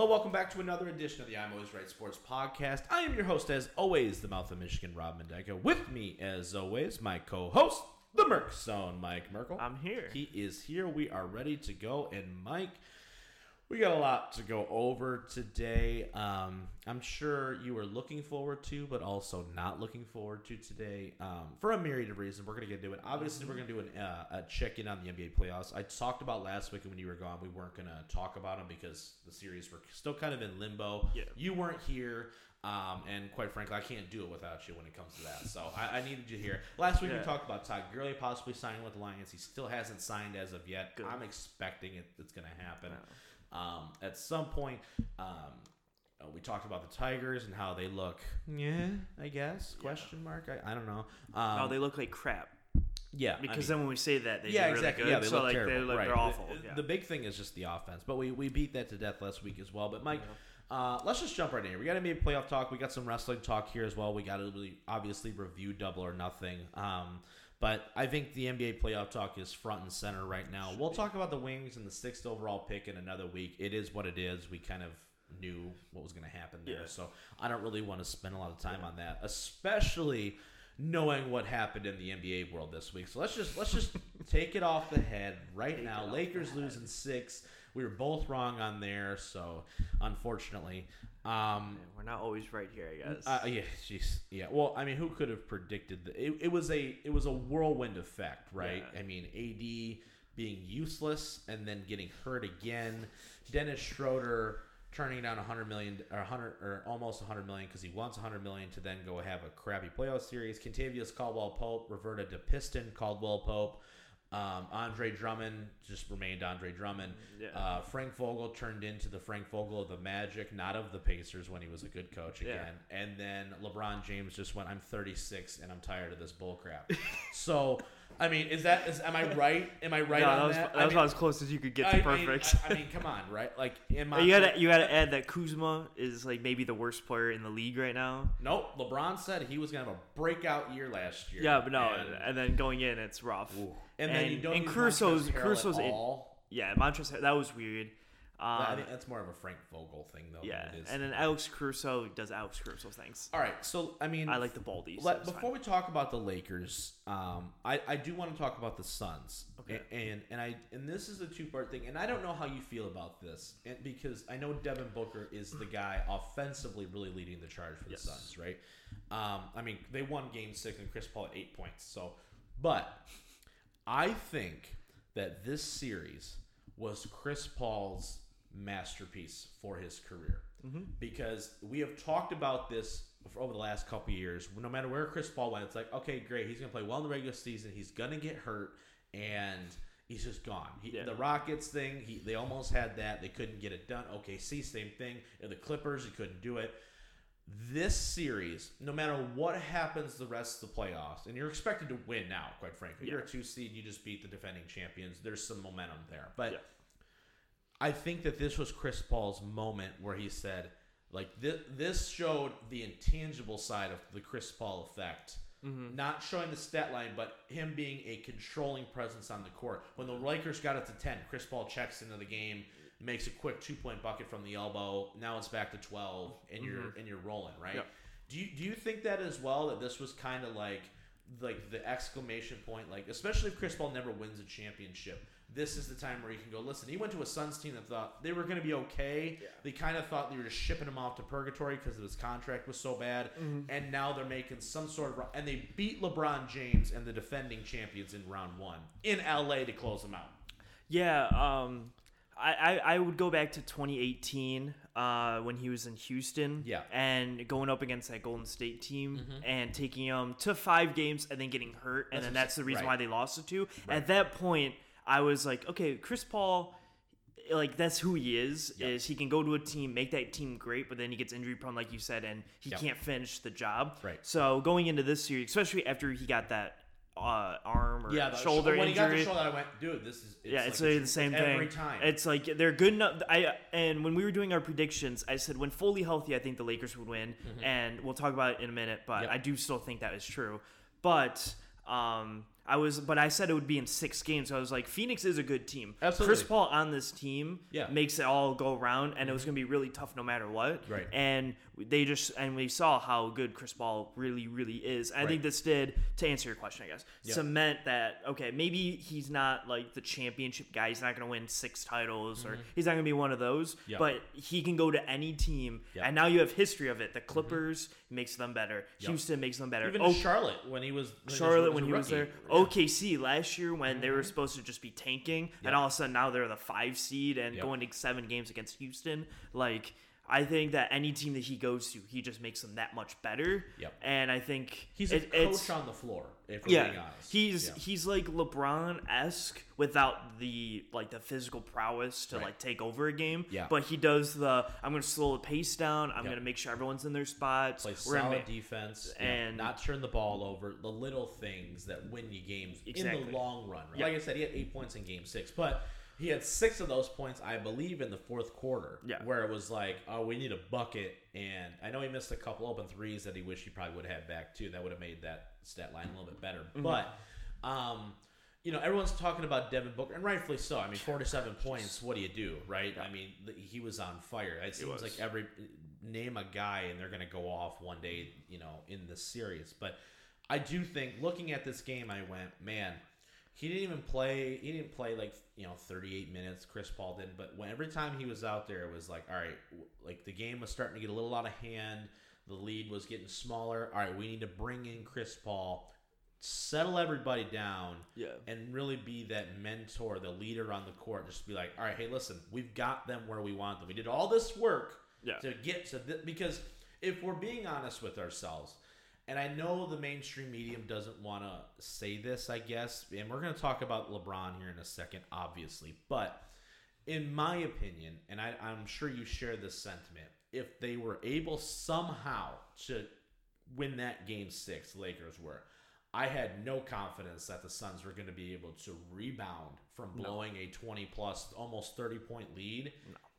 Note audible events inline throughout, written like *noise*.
Hello, welcome back to another edition of the I'm Always Right Sports Podcast. I am your host, as always, the mouth of Michigan, Rob Mendeca. With me, as always, my co-host, the Merc Zone, Mike Merkel. I'm here. He is here. We are ready to go. And Mike, we got a lot to go over today. Um, I'm sure you were looking forward to, but also not looking forward to today um, for a myriad of reasons. We're going to get into it. Obviously, we're going to do an, uh, a check in on the NBA playoffs. I talked about last week when you were gone. We weren't going to talk about them because the series were still kind of in limbo. Yeah. You weren't here. Um, and quite frankly, I can't do it without you when it comes to that. So I, I needed you here. Last week we talked about Todd Gurley possibly signing with the Lions. He still hasn't signed as of yet. Good. I'm expecting it. It's going to happen um, at some point. Um, uh, we talked about the Tigers and how they look. Yeah, I guess. Question mark. I, I don't know. Um, no, they look like crap. yeah, I Because mean- then when we say that, they yeah, really exactly. good. Yeah, they so look like terrible. they look, right. they're awful. The, yeah. the big thing is just the offense, but we, we beat that to death last week as well. But Mike, uh, let's just jump right in here. We got NBA playoff talk. We got some wrestling talk here as well. We got to obviously review Double or Nothing. Um, but I think the NBA playoff talk is front and center right now. We'll talk about the Wings and the sixth overall pick in another week. It is what it is. We kind of knew what was going to happen there, Yeah. so I don't really want to spend a lot of time on that, especially knowing what happened in the NBA world this week. So let's just let's just *laughs* take it off the head right now. Lakers losing six. We were both wrong on there, so unfortunately, um, We're not always right here, I guess. uh, yeah, jeez, yeah. Well, I mean, who could have predicted that? It, it was a it was a whirlwind effect, right? Yeah. I mean, AD being useless and then getting hurt again. Dennis Schroeder turning down a 100 million or 100 or almost a 100 million because he wants a 100 million to then go have a crappy playoff series. Kentavious Caldwell Pope reverted to Piston Caldwell Pope. Um, Andre Drummond just remained Andre Drummond. Yeah. Uh, Frank Vogel turned into the Frank Vogel of the Magic, not of the Pacers when he was a good coach Yeah. again. And then LeBron James just went, "I'm 36 and I'm tired of this bullcrap." *laughs* so, I mean, is that is am I right? Am I right no, on that was, that? that I was mean- about as close as you could get I to mean, perfect. I, I mean, come on, right? Like in my *laughs* you gotta you gotta add that Kuzma is like maybe the worst player in the league right now. Nope. LeBron said he was gonna have a breakout year last year. Yeah, but no, And- and, then going in, it's rough. And, then you don't and Caruso's Caruso's all. yeah, Montrezl that was weird. I Um, think that's more of a Frank Vogel thing, though. yeah, than it is. and then Alex Caruso does Alex Caruso things. all right. So I mean, I like the baldies. Let, so before fine. we talk about the Lakers, um, I, I do want to talk about the Suns. Okay. And and I and this is a two part thing, and I don't know how you feel about this, and because I know Devin Booker is the guy offensively really leading the charge for the Yes. Suns, right? Um, I mean, they won Game Six and Chris Paul at eight points. So, but I think that this series was Chris Paul's masterpiece for his career mm-hmm. because we have talked about this for over the last couple of years. No matter where Chris Paul went, it's like, okay, great, he's going to play well in the regular season. He's going to get hurt, and he's just gone. He, Yeah. The Rockets thing, he, they almost had that. They couldn't get it done. OKC, same thing. The Clippers, he couldn't do it. This series, no matter what happens the rest of the playoffs, and you're expected to win now, quite frankly. You're a two seed, you just beat the defending champions. There's some momentum there. But Yeah. I think that this was Chris Paul's moment where he said, like, this, this showed the intangible side of the Chris Paul effect. Mm-hmm. Not showing the stat line, but him being a controlling presence on the court. When the Lakers got it to 10, Chris Paul checks into the game, makes a quick two point bucket from the elbow. Now it's back to 12, and you're and you're rolling, right? Yep. Do you, do you think that as well, that this was kind of like like the exclamation point, like especially if Chris Paul never wins a championship, this is the time where you can go. Listen, he went to a Suns team that thought they were going to be okay. They kind of thought they were just shipping him off to purgatory because his contract was so bad, and now they're making some sort of and they beat LeBron James and the defending champions in round one in LA to close them out. Yeah, um, I, I, would go back to 2018 uh, when he was in Houston. Yeah. And going up against that Golden State team and taking them to five games and then getting hurt. And That's then that's the reason right. why they lost it to. At that point, I was like, okay, Chris Paul. Like that's who he is. Yep. Is he can go to a team, make that team great, but then he gets injury prone, like you said, and he Yep. can't finish the job. Right. So going into this series, especially after he got that uh, arm or Yeah, the shoulder when injury, he got the shoulder, I went, dude, this is it's yeah, like it's the same thing every time. It's like they're good enough. I and when we were doing our predictions, I said when fully healthy, I think the Lakers would win, and we'll talk about it in a minute. But Mm-hmm. Yep. I do still think that is true. But um, I was, but I said it would be in six games. So I was like, Phoenix is a good team. Absolutely. Chris Paul on this team Yeah. Mm-hmm. makes it all go around, and it was going to be really tough no matter what. Right. And they just, and we saw how good Chris Paul really, really is. I Right. think this did, to answer your question, I guess, Yeah. cement that, okay, maybe he's not like the championship guy. He's not going to win six titles, or he's not going to be one of those, Mm-hmm. Yeah. but he can go to any team. Yeah. Mm-hmm. And now you have history of it. The Clippers makes them better. Houston makes them better. Even Oh, Charlotte when he was when Charlotte when he was there. rookie. Yeah. Mm-hmm. OKC last year when they were supposed to just be tanking, and all of a sudden now they're the five seed and going to seven games against Houston. Like I think that any team that he goes to, he just makes them that much better. Yep. And I think He's it- a coach on the floor. If we're being yeah, honest, he's Yeah. he's like LeBron esque without the like the physical prowess to Right. like take over a game. Yeah. But he does the I'm gonna slow the pace down. I'm Yep. gonna make sure everyone's in their spots. play We're solid ma- defense and- and not turn the ball over. The little things that win you games in the long run. Right? Yeah. Like I said, he had eight points in Game Six, but he had six of those points, I believe, in the fourth quarter. Yeah. where it was like, oh, we need a bucket, and I know he missed a couple open threes that he wished he probably would have had back too. That would have made that stat line a little bit better, Mm-hmm. but. Um, you know, everyone's talking about Devin Booker, and rightfully so. I mean, forty-seven *sighs* points. What do you do, right? I mean, he was on fire. It seems was. like every name a guy, and they're going to go off one day, you know, in this series. But I do think, looking at this game, I went, man, he didn't even play. He didn't play like you know thirty-eight minutes. Chris Paul didn't. But when every time he was out there, it was like, all right, like the game was starting to get a little out of hand. The lead was getting smaller. All right, we need to bring in Chris Paul settle everybody down Yeah. and really be that mentor, the leader on the court. Just be like, all right, hey, listen, we've got them where we want them. We did all this work Yeah. to get to this because if we're being honest with ourselves, and I know the mainstream medium doesn't want to say this, I guess, and we're going to talk about LeBron here in a second, obviously, but in my opinion, and I, I'm sure you share this sentiment, if they were able somehow to win that game six, Lakers were, I had no confidence that the Suns were going to be able to rebound from blowing a 20 plus, almost 30 point lead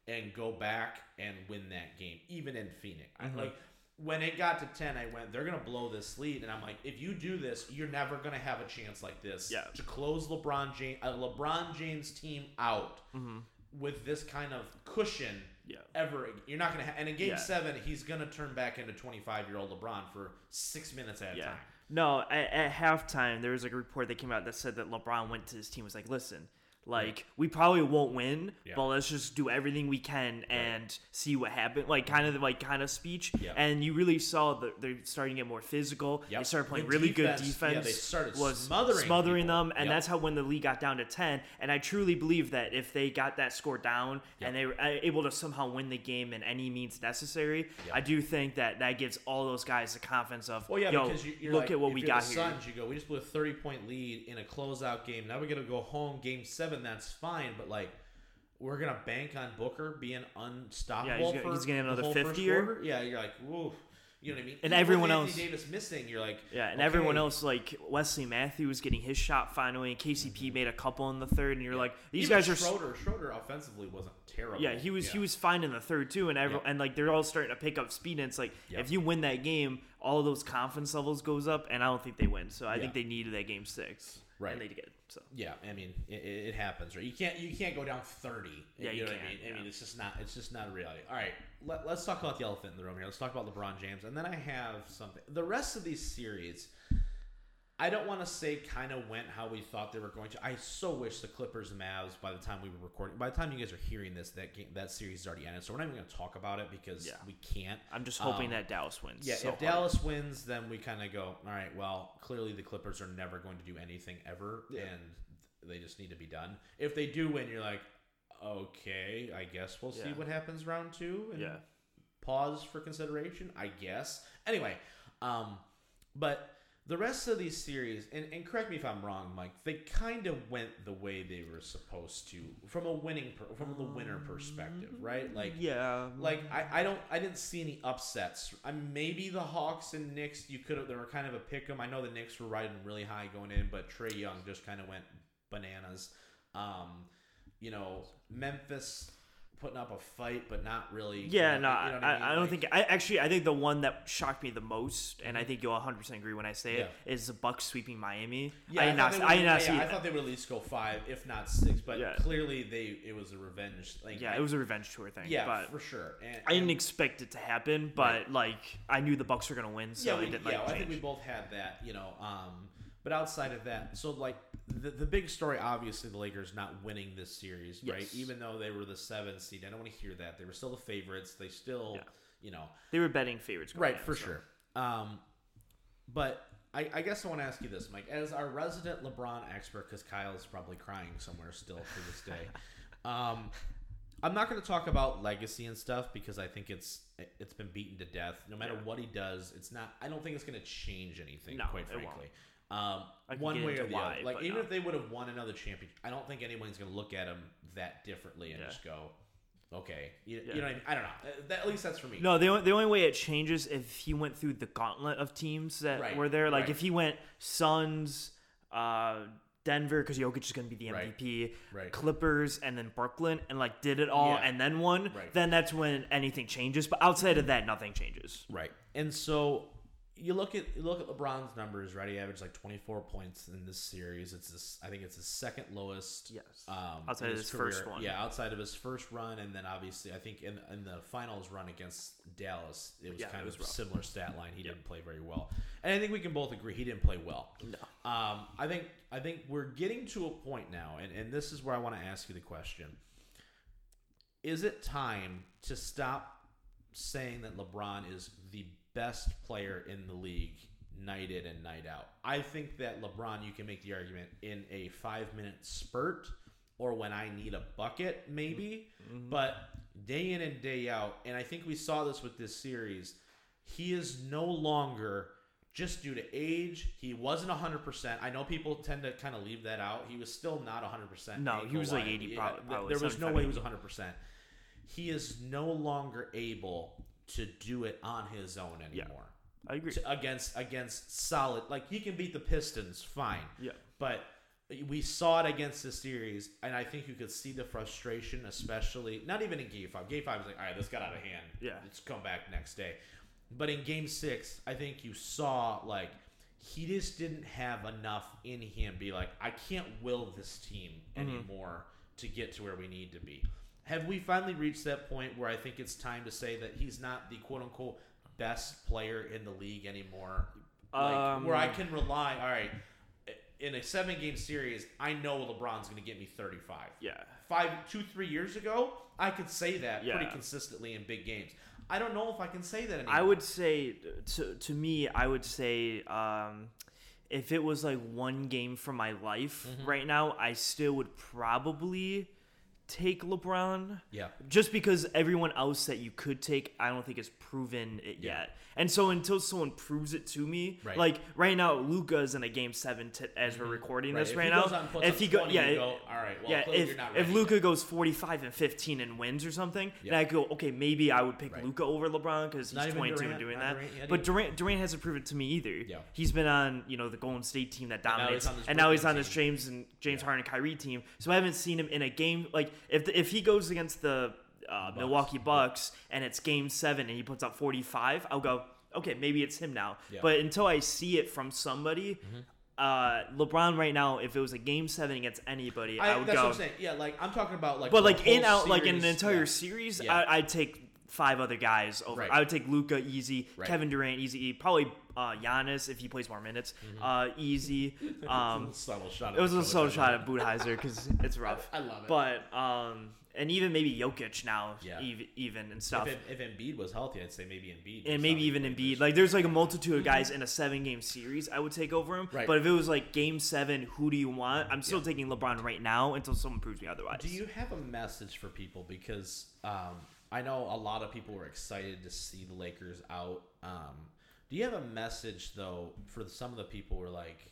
and go back and win that game, even in Phoenix. I Like, when it got to 10, I went, they're going to blow this lead. And I'm like, if you do this, you're never going to have a chance like this Yeah. to close LeBron James, a uh, LeBron James team out mm-hmm. with this kind of cushion Yeah. ever. You're not going to. Ha- and in Game Yeah. Seven, he's going to turn back into 25 year old LeBron for six minutes at a Yeah. time. No, at, at halftime there was like a report that came out that said that LeBron went to his team was like, listen, like we probably won't win, Yeah. but let's just do everything we can and see what happens. Like kind of like kind of speech. Yeah. And you really saw that they're starting to get more physical. They started playing The really defense- good yeah, defense. they started was smothering smothering people. them, and Yep. that's how when the league got down to ten. And I truly believe that if they got that score down and they were uh, able to somehow win the game in any means necessary, Yep. I do think that that gives all those guys the confidence of, Well, yeah, Yo, because you, you're look like, at what if we you're got the here. Suns, you go, we just blew a 30 point lead in a closeout game. Now we're gonna go home, game seven. And that's fine, but like, we're gonna bank on Booker being unstoppable. Yeah, he's gonna- for he's gonna get the another 50 year. Yeah, you're like, whoa. You know what I mean? And Even everyone else- Davis missing, you're like, Yeah, and okay. everyone else like Wesley Matthews getting his shot finally, and KCP mm-hmm. made a couple in the third, and you're like, these Even guys are. Schroeder. Schroeder offensively wasn't terrible. Yeah, he was he was fine in the third too, and every, Yep. and like they're all starting to pick up speed. And it's like if you win that game, all those confidence levels goes up, and I don't think they win. So I Yeah. think they needed that game six, Right. And they did. So Yeah, I mean, it, it happens, right? You can't you can't go down thirty. Yeah, you, you know what I mean. I mean, it's just not it's just not a reality. All right, let, let's talk about the elephant in the room here. Let's talk about LeBron James, and then I have something. The rest of these series, I don't want to say kind of went how we thought they were going to. I so wish the Clippers and Mavs by the time we were recording, by the time you guys are hearing this, that game that series is already ended. So we're not even going to talk about it because Yeah. we can't. I'm just hoping Um, that Dallas wins. Yeah, so if hard. Dallas wins, then we kind of go, all right, well, clearly the Clippers are never going to do anything ever, and they just need to be done. If they do win, you're like, okay, I guess we'll see Yeah. what happens round two. And Yeah. Pause for consideration, I guess. Anyway, um, but the rest of these series, and, and correct me if I'm wrong, Mike, they kind of went the way they were supposed to from a winning, per, from the winner perspective, right? Like, yeah, like I, I don't I didn't see any upsets. I maybe the Hawks and Knicks you could have they were kind of a pick 'em. I know the Knicks were riding really high going in, but Trae Young just kind of went bananas. Um, you know, Memphis putting up a fight, but not really. Yeah, you no, you know what I, mean? I don't Like- think. I actually, I think the one that shocked me the most, and I think you'll 100 percent agree when I say it, Yeah. is the Bucks sweeping Miami. Yeah, I I, not. they I would- not yeah, see I thought they would at least go five, if not six. But Yeah. clearly, they it was a revenge thing. yeah, I- it was a revenge tour thing. Yeah, but for sure. And, I didn't expect it to happen. But like, I knew the Bucks were gonna win, so yeah, we, it didn't yeah. like I think we both had that, you know. Um, but outside of that, so like the the big story, obviously, the Lakers not winning this series, right? Even though they were the seventh seed, I don't want to hear that. They were still the favorites. They still, Yeah. you know, They were betting favorites. right for so. sure. Um, but I, I guess I want to ask you this, Mike, as our resident LeBron expert, because Kyle's probably crying somewhere still to this day. *laughs* um, I'm not going to talk about legacy and stuff because I think it's it's been beaten to death. No matter Yeah. what he does, it's not. I don't think it's going to change anything. No, quite frankly. Um, one way or the why, other. Like even no. if they would have won another championship, I don't think anyone's going to look at him that differently and Yeah. just go, "Okay, you, Yeah. you know." I, mean? I don't know. Uh, That, at least that's for me. No, the only, the only way it changes if he went through the gauntlet of teams that Right, were there. Like right. if he went Suns, uh, Denver, because Jokic is going to be the MVP, right. Clippers, and then Brooklyn, and like did it all Yeah. and then won. Right. Then that's when anything changes. But outside of that, nothing changes. Right. And so you look at you look at LeBron's numbers, right? He averaged like 24 points in this series. It's this, I think it's his second lowest. Yes. Um, Outside in of his first one. Yeah, outside of his first run, and then obviously I think in in the finals run against Dallas, it was Yeah, kind it was of a similar stat line. He didn't play very well, and I think we can both agree he didn't play well. No. Um, I think I think we're getting to a point now, and, and this is where I want to ask you the question: Is it time to stop saying that LeBron is the best player in the league night in and night out? I think that LeBron, you can make the argument in a five minute spurt or when I need a bucket, maybe, mm-hmm. but day in and day out, and I think we saw this with this series, he is no longer just due to age. He wasn't 100%. I know people tend to kind of leave that out. He was still not 100%. No, he was like 80 Yeah, prob- probably, There was no way he was 100%. He is no longer able to do it on his own Yeah. anymore. I agree. To- against against solid like he can beat the Pistons fine. Yeah. But we saw it against the series, and I think you could see the frustration, especially not even in Game Five. Game Five was like, all right, this got out of hand. Yeah. let's come back next day. But in Game Six, I think you saw like he just didn't have enough in him. Be like, I can't will this team Mm-hmm. anymore to get to where we need to be. Have we finally reached that point where I think it's time to say that he's not the quote unquote best player in the league anymore? Like, Um, where I can rely, all right, in a seven game series, I know LeBron's going to get me 35. Yeah. Five, two, three years ago, I could say that Yeah. pretty consistently in big games. I don't know if I can say that anymore. I would say to to me, I would say um, if it was like one game from my life Mm-hmm. right now, I still would probably take LeBron. Yeah. Just because everyone else that you could take, I don't think has proven it Yeah. yet. And so until someone proves it to me, Right. like right now, Luka is in a game seven t- as we're recording Mm-hmm. Right. this If right he now. goes if he go, yeah, you go, all right, well, yeah. If you're not if Luka goes forty five and fifteen and wins or something, Yeah. then I go, okay, maybe I would pick Right. Luka over LeBron because he's twenty two and doing that. Durant but. Durant Durant hasn't proven it to me either. Yeah. He's been on you know the Golden State team that dominates, and now he's on this. James and James. Harden Kyrie team. So I haven't seen him in a game like if the, if he goes against the uh, Milwaukee Bucks and it's Game Seven and he puts up forty five, I'll go okay, maybe it's him now. Yeah. But until I see it from somebody. Uh, LeBron right now, if it was a game seven against anybody, I, I, would that's go. what I'm saying. Yeah, like I'm talking about like. But like in out like in an entire yeah. series, Yeah. I, I'd take five other guys over. Right. I would take Luka easy, Right. Kevin Durant easy, probably uh, Giannis if he plays more minutes, Mm-hmm. uh, easy. *laughs* Um, subtle shot. it was a subtle shot at Budenholzer because it's rough. *laughs* I love it. But um, and even maybe Jokic now, Yeah. even, even and stuff. If, if Embiid was healthy, I'd say maybe Embiid. and maybe even like Embiid. Like, there's like a multitude of guys in a seven game series I would take over him. Right. But if it was like game seven, who do you want? I'm still Yeah. taking LeBron right now until someone proves me otherwise. Do you have a message for people? Because um, I know a lot of people were excited to see the Lakers out. Um, do you have a message though for some of the people who are like,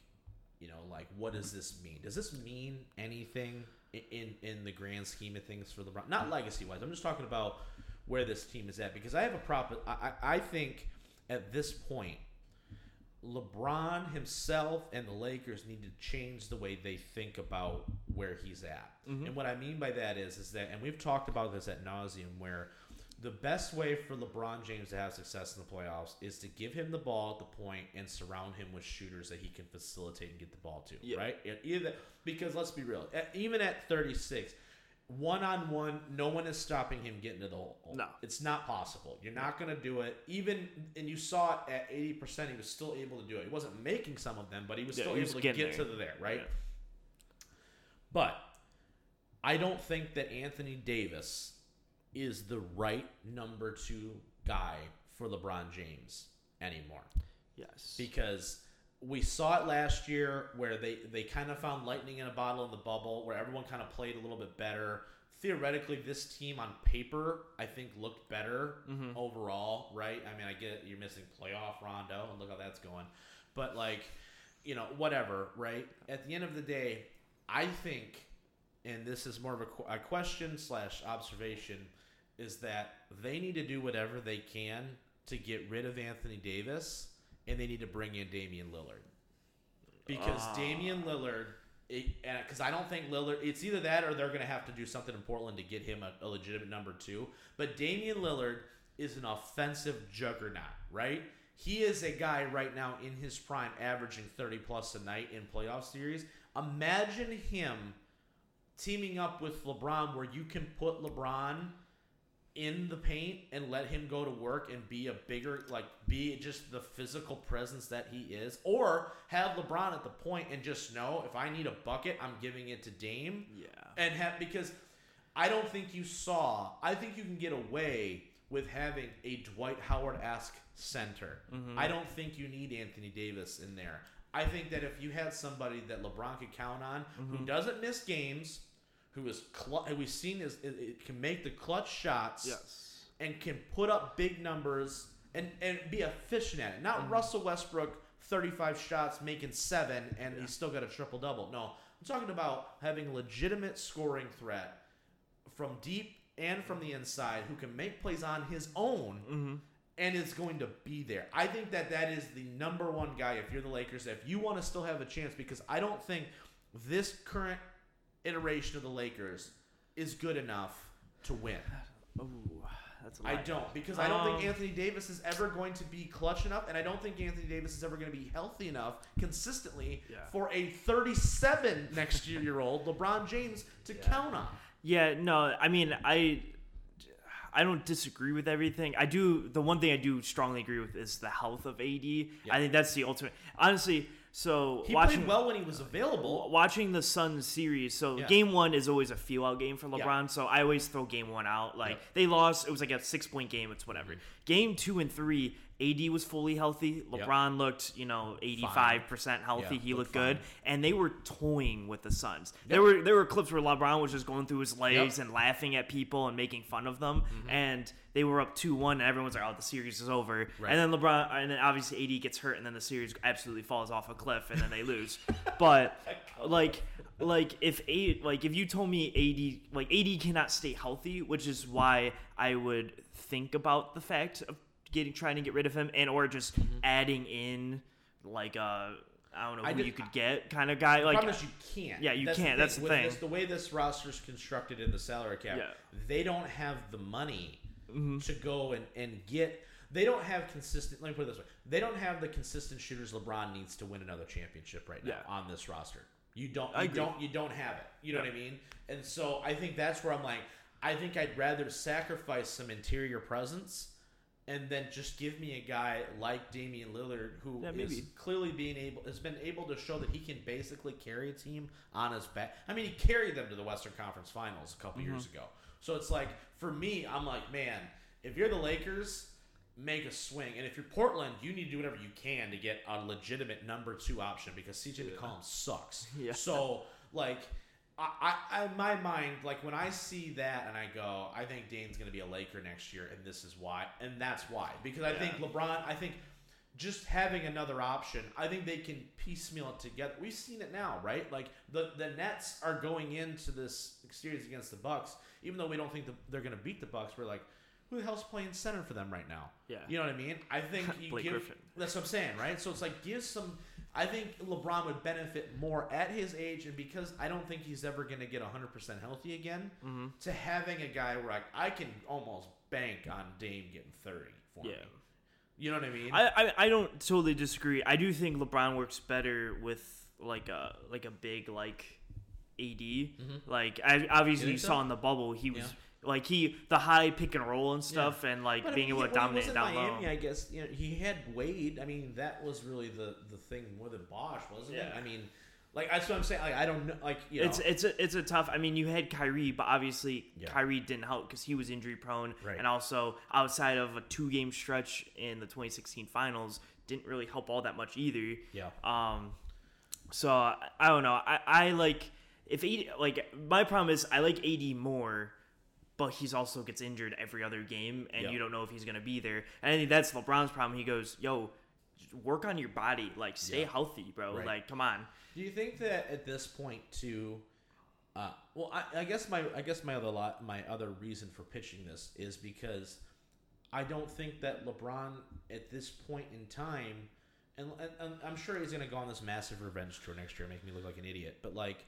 you know, like what does this mean? Does this mean anything in in the grand scheme of things for LeBron? Not legacy wise. I'm just talking about where this team is at because I have a prop. I, I I think at this point LeBron himself and the Lakers need to change the way they think about where he's at. Mm-hmm. And what I mean by that is, is that, and we've talked about this at nauseum, where the best way for LeBron James to have success in the playoffs is to give him the ball at the point and surround him with shooters that he can facilitate and get the ball to. Yeah. Right? It- Either because let's be real, at- even at 36. One on one, no one is stopping him getting to the hole. No. It's not possible. You're not going to do it. Even, and you saw it at 80%, he was still able to do it. He wasn't making some of them, but he was Yeah, still he was able to get there. to the there, right? Yeah. But I don't think that Anthony Davis is the right number two guy for LeBron James anymore Yes. because we saw it last year where they they kind of found lightning in a bottle in the bubble where everyone kind of played a little bit better. Theoretically this team on paper i think looked better mm-hmm. overall right? I mean i get it, you're missing playoff rondo and look how that's going. But like you know whatever right? At the end of the day i think and this is more of a, a question slash observation is that they need to do whatever they can to get rid of Anthony Davis and they need to bring in Damian Lillard. Because Ah. Damian Lillard because I don't think Lillard it's either that or they're going to have to do something in Portland to get him a, a legitimate number two. But Damian Lillard is an offensive juggernaut right? He is a guy right now in his prime averaging 30 plus a night in playoff series. Imagine him teaming up with LeBron where you can put LeBron in the paint and let him go to work and be a bigger like be just the physical presence that he is or have LeBron at the point and just know if I need a bucket I'm giving it to Dame Yeah. and have because I don't think you saw I think you can get away with having a Dwight Howard-esque center. Mm-hmm. I don't think you need Anthony Davis in there. I think that if you had somebody that LeBron could count on who mm-hmm. doesn't miss games, who is cl- who we've seen is it, it can make the clutch shots Yes. and can put up big numbers and, and be efficient at it. Not mm-hmm. Russell Westbrook, 35 shots, making seven, and he's still got a triple double. No, I'm talking about having a legitimate scoring threat from deep and from the inside who can make plays on his own mm-hmm. and is going to be there. I think that that is the number one guy if you're the Lakers, if you want to still have a chance, because I don't think this current iteration of the Lakers is good enough to win. Oh, that's a I don't because I don't think Um, Anthony Davis is ever going to be clutch enough, and I don't think Anthony Davis is ever going to be healthy enough consistently Yeah. for a 37 *laughs* next year year old LeBron James to count on. Yeah, no, I mean, I I don't disagree with everything. I do the one thing I do strongly agree with is the health of AD. I think that's the ultimate. Honestly, so He watching played well when he was available. watching the Suns series. So Yeah. game one is always a feel out game for Yeah. LeBron. So I always throw game one out. Like they lost, it was like a six point game. It's whatever. Mm-hmm. Game two and three, AD was fully healthy. LeBron looked, you know, eighty five percent healthy. Yeah, he looked looked good, and they were toying with the Suns. There were there were clips where LeBron was just going through his legs Yep. Mm-hmm. and laughing at people and making fun of them, and they were up two one, and everyone's like, "Oh, the series is over." Right. And then LeBron, and then obviously AD gets hurt, and then the series absolutely falls off a cliff, and then they lose. *laughs* but like, like if a like if you told me AD like AD cannot stay healthy, which is why I would think about the fact of getting trying to get rid of him, and or just adding in like a I don't know who did- you could get kind of guy like. problem is you can't. Yeah, you can't. That's the With thing. This, the way this roster's constructed in the salary cap, Yeah. they don't have the money Mm-hmm. to go and, and get. They don't have consistent. Let me put it this way: they don't have the consistent shooters LeBron needs to win another championship right now Yeah. on this roster. You don't. You don't. You don't have it. You know Yeah. what I mean? And so I think that's where I'm like, I think I'd rather sacrifice some interior presence. And then just give me a guy like Damian Lillard, who Yeah, is clearly being able has been able to show that he can basically carry a team on his back. I mean, he carried them to the Western Conference Finals a couple years mm-hmm. ago. So it's like for me, I'm like, man, if you're the Lakers, make a swing, and if you're Portland, you need to do whatever you can to get a legitimate number two option because CJ McCollum sucks. *laughs* Yeah. So like. I, I, in my mind, like when I see that and I go, I think Dame's going to be a Laker next year, and this is why, and that's why, because I think LeBron, I think just having another option, I think they can piecemeal it together. We've seen it now, right? Like the the Nets are going into this series against the Bucks, even though we don't think the, they're going to beat the Bucks. We're like, who the hell's playing center for them right now? Yeah. You know what I mean? I think *laughs* you Blake give, Griffin. That's what I'm saying, right? So it's like give some. I think LeBron would benefit more at his age, and because I don't think he's ever going to get 100% healthy again, Mm-hmm. to having a guy where I, I can almost bank on Dame getting 30 for Yeah. me. You know what I mean? I, I I don't totally disagree. I do think LeBron works better with like a like a big like AD. Like I, obviously Mm-hmm. You think so? saw in the bubble he was Yeah. Like he the high pick and roll and stuff and like But I being mean, able he- to he dominate in down Miami, low. I guess you know he had Wade. I mean, that was really the the thing more than Bosh, wasn't it? I mean, like that's what I'm saying. Like I don't know. Like you know, It's it's a it's a tough. I mean, you had Kyrie, but obviously Yeah. Kyrie didn't help because he was injury prone, Right. and also outside of a two game stretch in the 2016 finals, didn't really help all that much either. yeah. Um, so I, I don't know. I, I like if AD, like my problem is I like AD more, but he's also gets injured every other game, and Yeah. you don't know if he's gonna be there. And I think that's LeBron's problem. He goes, "Yo, work on your body, like stay Yeah. healthy, bro. Right. Like come on." Do you think that at this point too? Uh, well, I, I guess my I guess my other lot my other reason for pitching this is because I don't think that LeBron at this point in time, and, and, and I'm sure he's going to go on this massive revenge tour next year, and make me look like an idiot. But like,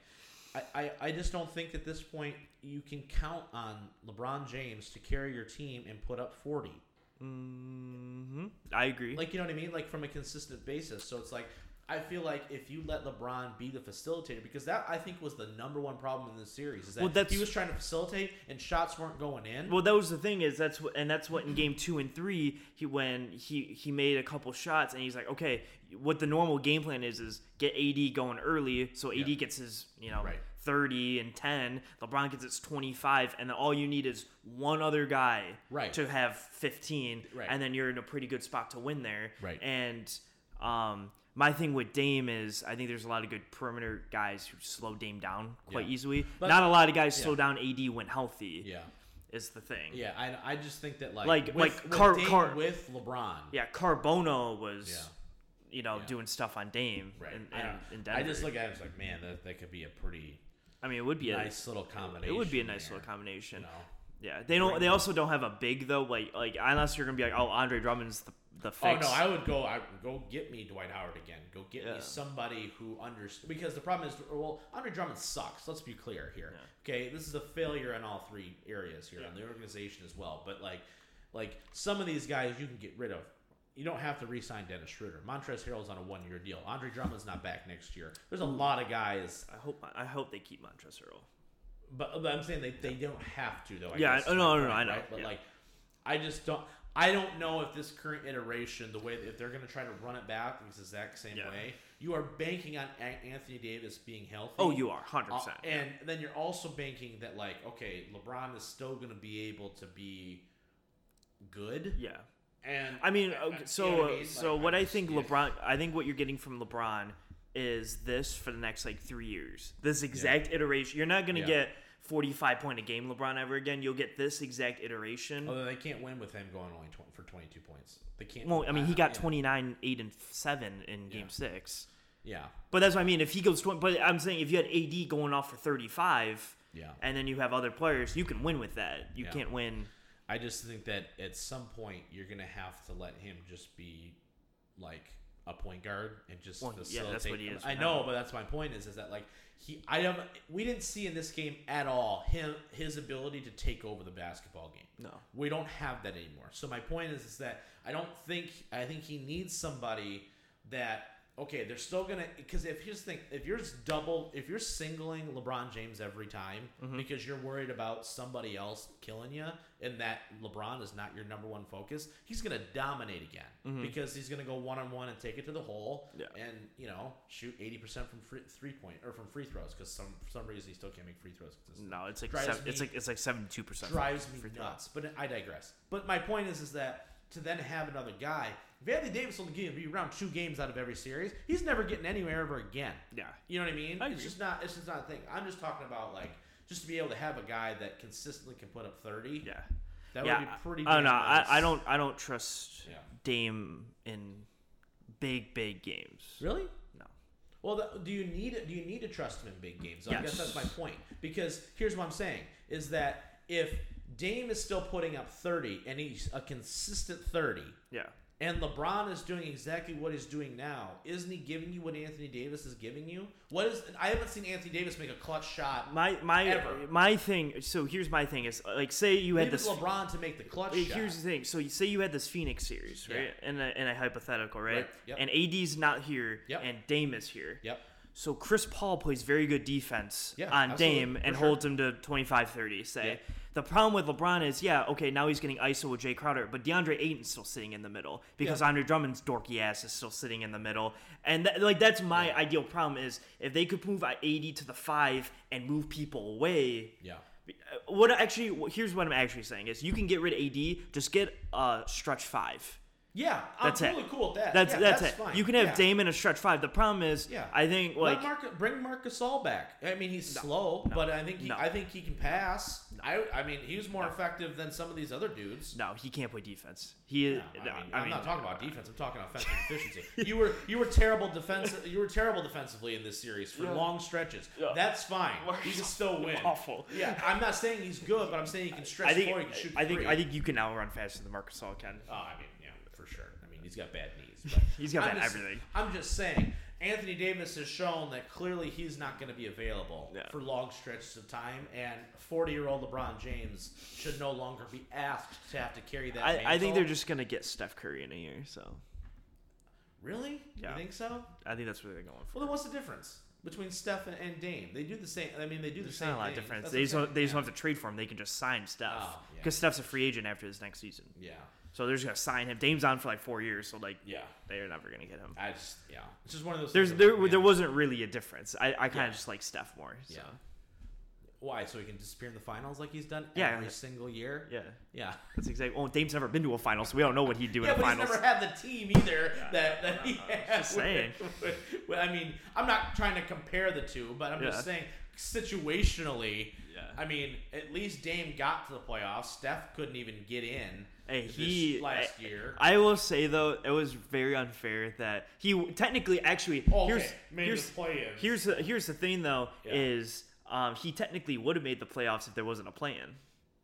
I, I, I just don't think at this point you can count on LeBron James to carry your team and put up 40. hmm I agree. Like you know what I mean? Like from a consistent basis. So it's like I feel like if you let LeBron be the facilitator, because that I think was the number one problem in this series is that Well, that's- he was trying to facilitate and shots weren't going in. Well, that was the thing is that's what, and that's what in game two and three he when he he made a couple shots and he's like, okay, what the normal game plan is is get AD going early so AD Yeah. gets his you know Right. thirty and ten, LeBron gets his twenty five, and then all you need is one other guy Right. to have fifteen, Right. and then you're in a pretty good spot to win there. Right. And um. My thing with Dame is I think there's a lot of good perimeter guys who slow Dame down quite Yeah. easily. But- Not a lot of guys yeah. slow down AD when healthy. yeah, Is the thing. yeah. I, I just think that like Like- with, like with Car- Dame Car- with LeBron. Yeah, Carbono was, Yeah. you know, doing stuff on Dame Right. in, I, in, Denver. I just look at it as like, man, that, that could be a pretty I mean, it would be a nice little combination. it would be a nice there, little combination. You know? Yeah, they don't. They also don't have a big though. Like, like unless you're gonna be like, oh, Andre Drummond's the the oh, fix. Oh no, I would go. I would go get me Dwight Howard again. Go get Yeah. me somebody who understands. Because the problem is, well, Andre Drummond sucks. Let's be clear here. Okay, this is a failure in all three areas here, in the organization as well. But like, like some of these guys you can get rid of. You don't have to re-sign Dennis Schroeder. Montrezl Harrell's on a one-year deal. Andre Drummond's not back next year. There's a lot of guys, I hope. I hope they keep Montrezl Harrell. But, but I'm saying they, they don't have to though. I Yeah, guess, is no, no, no, point, I know. But yeah. like, I just don't. I don't know if this current iteration, the way if they're going to try to run it back in the exact same Yeah. way, you are banking on Anthony Davis being healthy. Oh, you are hundred Uh, percent. and then you're also banking that like, okay, LeBron is still going to be able to be good. Yeah. And I mean, you so know what I mean? so Like, what I think yeah. LeBron, I think what you're getting from LeBron is this for the next like three years. This exact iteration. You're not gonna Yeah. get 45 point a game LeBron ever again. You'll get this exact iteration. Although they can't win with him going only 20, for 22 points. They can't. well, I mean, he got yeah. 29, eight and seven in Game Yeah. Six. Yeah, But that's what I mean. If he goes 20, but I'm saying if you had AD going off for 35, yeah. and then you have other players, you can win with that. You Yeah. can't win. I just think that at some point you're gonna have to let him just be like a point guard and just Well, yeah, facilitate. that's what he is I know, but that's my point is is that like he I don't we didn't see in this game at all him his ability to take over the basketball game. No. We don't have that anymore. So my point is is that I don't think I think he needs somebody that okay, they're still gonna because if here's the thing, if you're just double if you're singling LeBron James every time Mm-hmm. because you're worried about somebody else killing you and that LeBron is not your number one focus, he's gonna dominate again because he's gonna go one on one and take it to the hole Mm-hmm. Yeah. and you know shoot eighty percent from free, three point or from free throws because some for some reason he still can't make free throws. No, it's like seven, it's like it's like 72 percent. drives me nuts. But I digress. But my point is, is that to then have another guy, if Anthony Davis to be around two games out of every series, he's never getting anywhere ever again. Yeah. You know what I mean? I it's just not. It's just not a thing. I'm just talking about like just to be able to have a guy that consistently can put up 30. Yeah. That yeah, would be pretty. I don't know. I. I don't. I don't trust Yeah. Dame in big, big games. Really? No. Well, the, do you need do you need to trust him in big games? I guess Yes. that's my point. Because here's what I'm saying: is that if Dame is still putting up 30, and he's a consistent 30. Yeah. And LeBron is doing exactly what he's doing now. Isn't he giving you what Anthony Davis is giving you? What is? I haven't seen Anthony Davis make a clutch shot. My my Ever. my thing. So here's my thing is like say you had Maybe it's this. LeBron to make the clutch Hey, shot. Here's the thing. So you say you had this Phoenix series, Yeah. right? In a, in a hypothetical, right? Right, yep. And AD's not here, Yep. and Dame is here. Yep. So Chris Paul plays very good defense Yeah, on absolutely, Dame and sure. holds him to 25 30, say. Yeah. The problem with LeBron is, yeah, okay, now he's getting ISO with Jae Crowder, but DeAndre Ayton's still sitting in the middle because Yeah. Andre Drummond's dorky ass is still sitting in the middle. And that, like that's my ideal problem is if they could move AD to the 5 and move people away. Yeah. Uh, What actually here's what I'm actually saying is you can get rid of AD, just get uh stretch 5. Yeah. I'm That's it. totally cool with that. That's Yeah, that's, that's it. fine. You can have yeah. Dame in a stretch 5. The problem is Yeah. I think like Marc, bring Marcus Gasol back. I mean, he's slow, but I think he, no. I think he can pass. I, I mean, he was more effective than some of these other dudes. No, he can't play defense. He. No, I no, mean, I I'm mean, not talking about uh, defense. I'm talking offensive *laughs* efficiency. You were you were terrible defensive. You were terrible defensively in this series for long stretches. That's fine. He can still win. awful. Yeah, I'm not saying he's good, but I'm saying he can stretch I think. four. He can shoot I think. three. I think you can outrun faster than Marcus Gasol can. Oh, I mean, yeah, for sure. I mean, he's got bad knees. But *laughs* He's got I'm bad just- everything. I'm just saying, Anthony Davis has shown that clearly he's not going to be available for long stretches of time, and 40 year old LeBron James should no longer be asked to have to carry that. I, I think they're just gonna get Steph Curry in a year. So really. Yeah. You think so? I think that's what they're going for. Well, then what's the difference between Steph and, Dame? They do the same. I mean, they do the There's same. not a lot of difference. That's They just, don't, they just don't have to trade for him. They can just sign Steph Oh, yeah. because Steph's a free agent after this next season. Yeah, So they're just gonna sign him. Dame's on for like four years, so like yeah. they're never gonna get him. I just yeah. It's just one of those. There's there where, there wasn't really a difference. I, I kind of Yeah. just like Steph more. So. Yeah. Why? So he can disappear in the finals like he's done Yeah. every single year. Yeah. Yeah. That's exactly. Well, Dame's never been to a final, so we don't know what he'd do Yeah, in the but finals. he's never had the team either that, that he *laughs* had. Just saying. with- *laughs* with- with- I mean, I'm not trying to compare the two, but I'm just saying situationally. Yeah. I mean, at least Dame got to the playoffs. Steph couldn't even get in. Hey, he last I, year. I will say though, it was very unfair that he technically actually Okay, here's made here's here's the, here's the thing though Yeah. is um, he technically would have made the playoffs if there wasn't a play-in.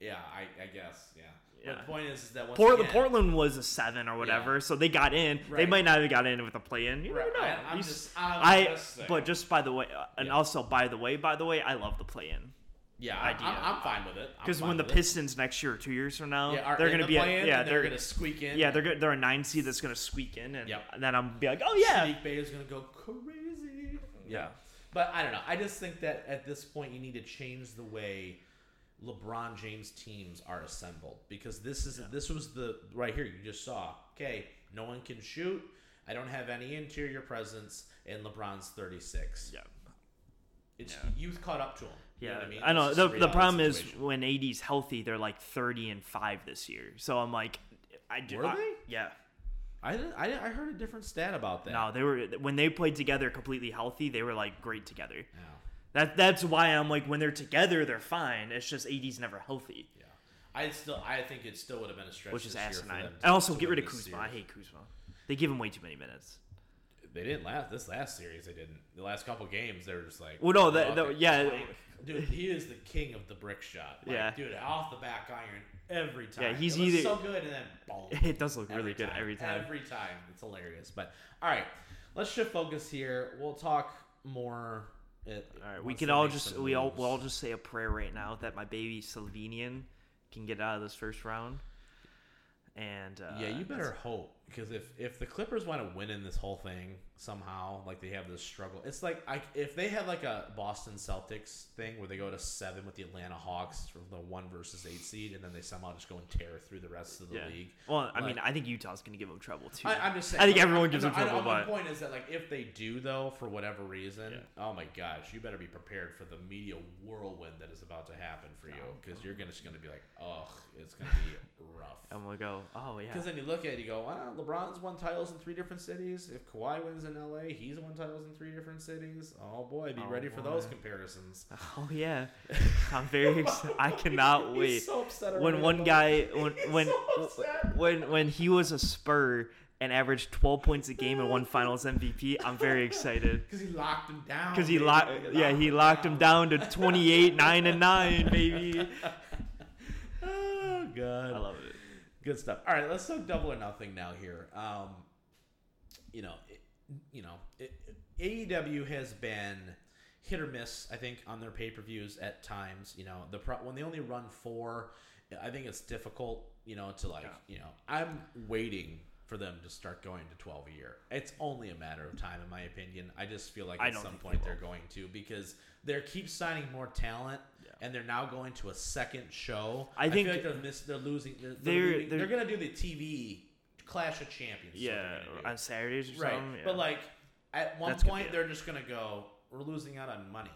yeah, I, I guess. Yeah. Yeah. But the point is, is that once Portland, again, Portland was a seven or whatever, Yeah. so they got in. They might not have got in with a play-in. You Right. I- I'm just- I'm I just but just by the way, uh, and Yeah. also by the way, by the way, I love the play-in Yeah, I, idea. I'm, I'm fine with it. Because when the it. Pistons next year, or two years from now, yeah, are they're gonna the be at, yeah, they're, gonna squeak in. yeah, they're they're a nine seed that's gonna squeak in, and, Yep. and then I'm be like, oh yeah, Saddiq Bey is gonna go crazy. yeah. But I don't know. I just think that at this point you need to change the way LeBron James teams are assembled because this is this was the right here you just saw. Okay, no one can shoot. I don't have any interior presence, and LeBron's 36. Yeah. It's Yeah. youth caught up to him. You Yeah, know what I mean. I know. The, the problem is situation. when AD's healthy, they're like 30 and 5 this year. So I'm like, I do. Were I- they? Yeah. I didn't, I I heard a different stat about that. No, they were when they played together completely healthy, they were like great together. Yeah. That that's why I'm like when they're together, they're fine. It's just AD's never healthy, Yeah. I still I think it still would have been a stretch which is year asinine. And also get rid of Kuzma. I hate Kuzma. They give him way too many minutes. They didn't last this last series. They didn't. The last couple games, they were just like. Well, no, that- that- yeah. clank. dude, he is the king of the brick shot. Like, Yeah. dude, off the back iron every time. Yeah, he's It either- so good, and then boom, *laughs* It does look really good every time. Every time, it's hilarious. But all right, let's shift focus here. We'll talk more. At, All right, we can all just we all we'll all just say a prayer right now that my baby Slovenian can get out of this first round. And uh, yeah, you better hope because if if the Clippers want to win in this whole thing somehow, like they have this struggle, it's like I, if they had like a Boston Celtics thing where they go to seven with the Atlanta Hawks for the one versus eight seed, and then they somehow just go and tear through the rest of the Yeah. league. Well, I Like- mean, I think Utah's gonna give them trouble too. I, I'm just saying. I think everyone I- gives no, them I trouble, My but point is that like if they do though, for whatever reason, Yeah. oh my gosh, you better be prepared for the media whirlwind that is about to happen for you because you're gonna just gonna be like, ugh, it's gonna be rough. *laughs* I'm gonna go. Oh yeah. Because then you look at it, you go, wow, LeBron's won titles in three different cities. If Kawhi wins in LA, he's won titles in three different cities. Oh boy, be Oh, ready for those comparisons. *laughs* Oh yeah. I'm very. excited. I *laughs* cannot wait. so when one guy when when so upset. when when he was a Spur and averaged 12 points a game and won *laughs* Finals MVP, I'm very excited. Because he locked him down. Because he locked, yeah, he locked him down to 28, 9 and 9, baby. Oh god. I love it. Good stuff. All right, let's talk double or nothing now here. Um, you know, you know, it, AEW has been hit or miss. I think on their pay per views at times. You know, the pro- when they only run four, I think it's difficult. You know, to like, Yeah. you know, I'm waiting for them to start going to 12 a year. It's only a matter of time, in my opinion. I just feel like I at some point they they're going to because they're keep signing more talent. Yeah. And they're now going to a second show. I think- feel like they're, miss, they're losing. They're, they're, they're- they're going to do the TV Clash of Champions. Yeah, gonna on Saturdays or right. something. Yeah. But like at one That's point, they're just going to go. We're losing out on money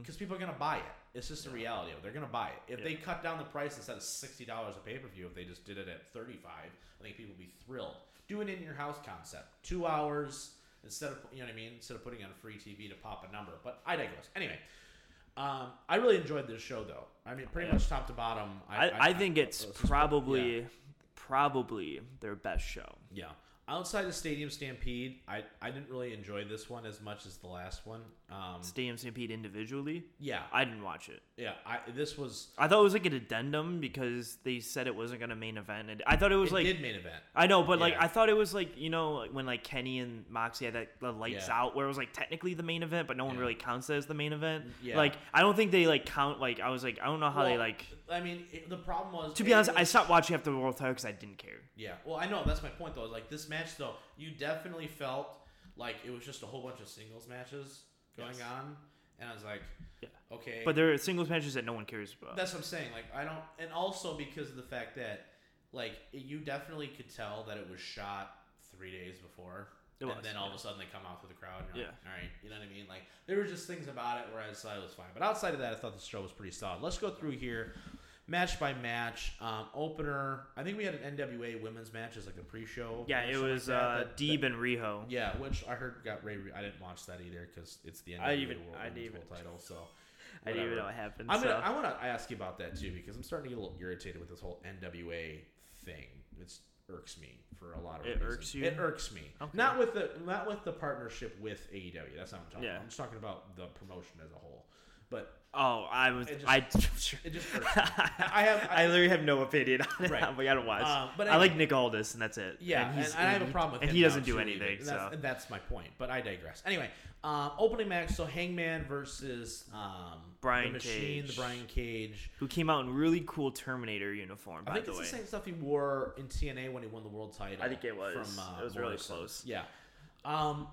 because people are going to buy it. It's just the reality of it. They're going to buy it. If Yeah. they cut down the price instead of sixty dollars a pay per view, if they just did it at thirty five, I think people would be thrilled. Do it in your house concept. Two hours instead of you know what I mean. Instead of putting on free TV to pop a number. But I digress. Anyway. Um, I really enjoyed this show, though. I mean, pretty Yeah. much top to bottom. I, I, think it's probably yeah. Probably their best show. Yeah. Outside the Stadium Stampede, I, I didn't really enjoy this one as much as the last one. Um, Stadium Stampede individually, yeah, I didn't watch it. yeah. I this was I thought it was like an addendum because they said it wasn't gonna main event. And I thought it was it like did main event. I know, but like I thought it was like you know like, when like Kenny and Moxie had that the lights Yeah. out where it was like technically the main event, but no one Yeah. really counts it as the main event. Yeah. Like I don't think they like count. Like I was like I don't know how they like. I mean, it, the problem was To be honest, I stopped watching after the world title because I didn't care. Yeah. Well, I know that's my point though. Is like this match though, you definitely felt like it was just a whole bunch of singles matches going Yes. on, and I was like, Yeah. okay. But there are singles matches that no one cares about. That's what I'm saying. Like I don't, and also because of the fact that, like, it, you definitely could tell that it was shot three days before, It and then all yeah. of a sudden they come out through the crowd. And you're like, Yeah. all right, you know what I mean? Like there were just things about it where I decided it was fine, but outside of that, I thought the show was pretty solid. Let's go through here, match by match. Um, opener. I think we had an NWA women's match as like a pre-show. yeah, it was like uh, That- Deeb that- and Riho. yeah, which I heard got Ray. I didn't watch that either because it's the NWA I even- World I didn't World title. So I didn't even know what happened. I'm so. gonna, I want to ask you about that too because I'm starting to get a little irritated with this whole NWA thing. It's irks me for a lot of It reasons. irks you? It irks me. Okay. Not with the not with the partnership with AEW. That's not what I'm talking Yeah. about. I'm just talking about the promotion as a whole. But oh, I was. It just- I. *laughs* it just. *laughs* I have. I literally have no opinion on it. Right. But I don't watch. Um, but I like. Nick Aldis, and that's it. Yeah, and, he's- I have a problem with and he doesn't do anything. So That's, that's my point. But I digress. Anyway, um, opening match. So Hangman versus um, Brian the Machine, Cage. the Brian Cage. who came out in really cool Terminator uniform, I think the it's way. the same stuff he wore in TNA when he won the world title. I think it was. From, uh, It was really close. Yeah. Um,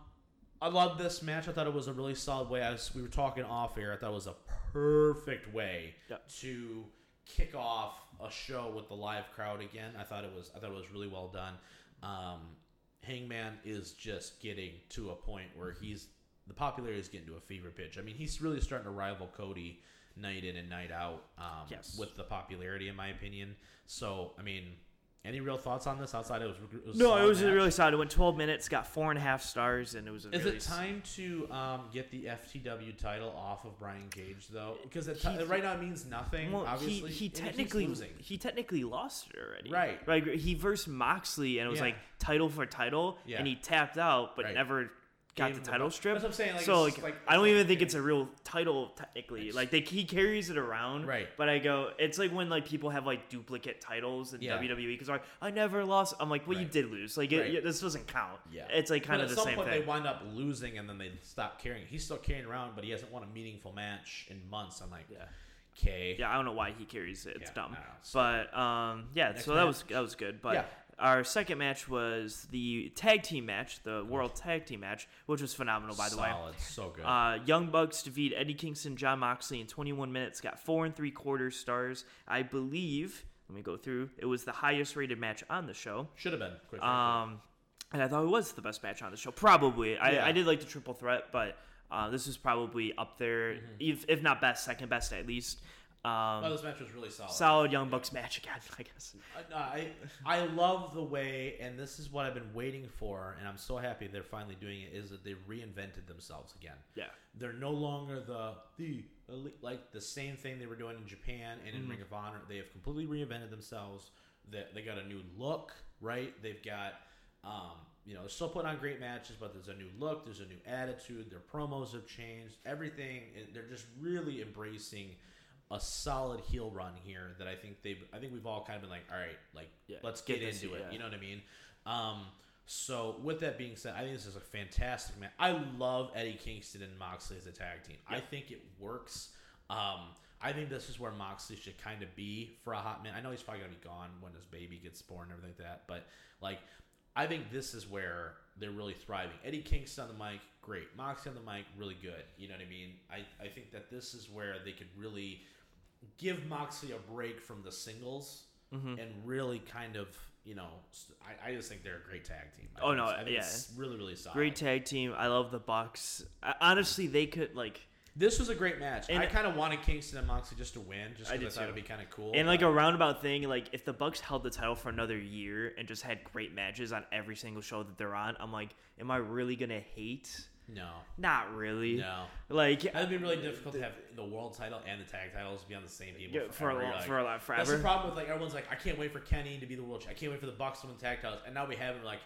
I love this match. I thought it was a really solid way. As we were talking off air, I thought it was a perfect way Yep. to kick off a show with the live crowd again. I thought it was. I thought it was really well done. Um, Hangman is just getting to a point where he's the popularity is getting to a fever pitch. I mean, he's really starting to rival Cody night in and night out. Um, Yes. with the popularity, in my opinion. So, I mean, any real thoughts on this outside? It was, it was No, it was really solid. It went 12 minutes, got four and a half stars, and it was a Is really it time to um, get the FTW title off of Brian Cage though? Because it He- right now it means nothing. Well, obviously, he, he technically losing. he technically lost it already. Right. Like he versed Moxley and it was Yeah. like title for title Yeah. and he tapped out but Right. never got the him the title strip. That's what I'm saying, like, so like, like- I don't even think it's a real title technically. Like they, he carries it around. Right. But I go, it's like when like people have like duplicate titles in Yeah. WWE because like I never lost. I'm like, well, you did lose. Like Right. it, this doesn't count. Yeah, It's like kind But of the same point thing. They wind up losing, and then they stop carrying. He's still carrying around, but he hasn't won a meaningful match in months. I'm like, Yeah. okay, Yeah, I don't know why he carries it. It's Yeah, dumb. But um, yeah, Next so that match. was that was good. But Yeah. Our second match was the tag team match, the World Tag Team match, which was phenomenal, by the way. solid, so good. Uh, Young Bucks defeat Eddie Kingston, Jon Moxley in 21 minutes. Got four and three quarters stars. I believe. Let me go through. It was the highest rated match on the show. Should have been. Frankly. Um, and I thought it was the best match on the show. Probably. I, Yeah. I did like the triple threat, but uh, this is probably up there, Mm-hmm. if, if not best, second best at least. Um, oh, this match was really solid. solid Young Bucks match again, *laughs* I guess. I, I I love the way, and this is what I've been waiting for, and I'm so happy they're finally doing it. Is that they reinvented themselves again? Yeah. They're no longer the the elite, like the same thing they were doing in Japan and in Ring of Honor. They have completely reinvented themselves. They, they got a new look, right? They've got, um, you know, they're still putting on great matches, but there's a new look. There's a new attitude. Their promos have changed. Everything. They're just really embracing a solid heel run here that I think they've. I think we've all kind of been like, all right, like Yeah, let's get get, this, into it. yeah. You know what I mean? Um, so with that being said, I think this is a fantastic match. I love Eddie Kingston and Moxley as a tag team. I think it works. Um, I think this is where Moxley should kind of be for a hot minute. I know he's probably gonna be gone when his baby gets born and everything like that, but like I think this is where they're really thriving. Eddie Kingston on the mic, great. Moxley on the mic, really good. You know what I mean? I, I think that this is where they could really give Moxley a break from the singles Mm-hmm. and really kind of, you know, I, I just think they're a great tag team. I Oh, no, it's- I think yeah. it's really, really solid. Great tag team. I love the Bucks. I, honestly, they could like This was a great match. And- I kind of wanted Kingston and Moxley just to win, just I because did I thought it'd be kind of cool. and like a roundabout thing. Like if the Bucks held the title for another year and just had great matches on every single show that they're on, I'm like, am I really gonna hate? No, Not really. no. Like That'd be really difficult to have the world title and the tag titles be on the same people yeah, for a long, Like, for a lot forever. That's the problem with like everyone's like, I can't wait for Kenny to be the world. champ. I can't wait for the Bucks to win tag titles, and now we have him like.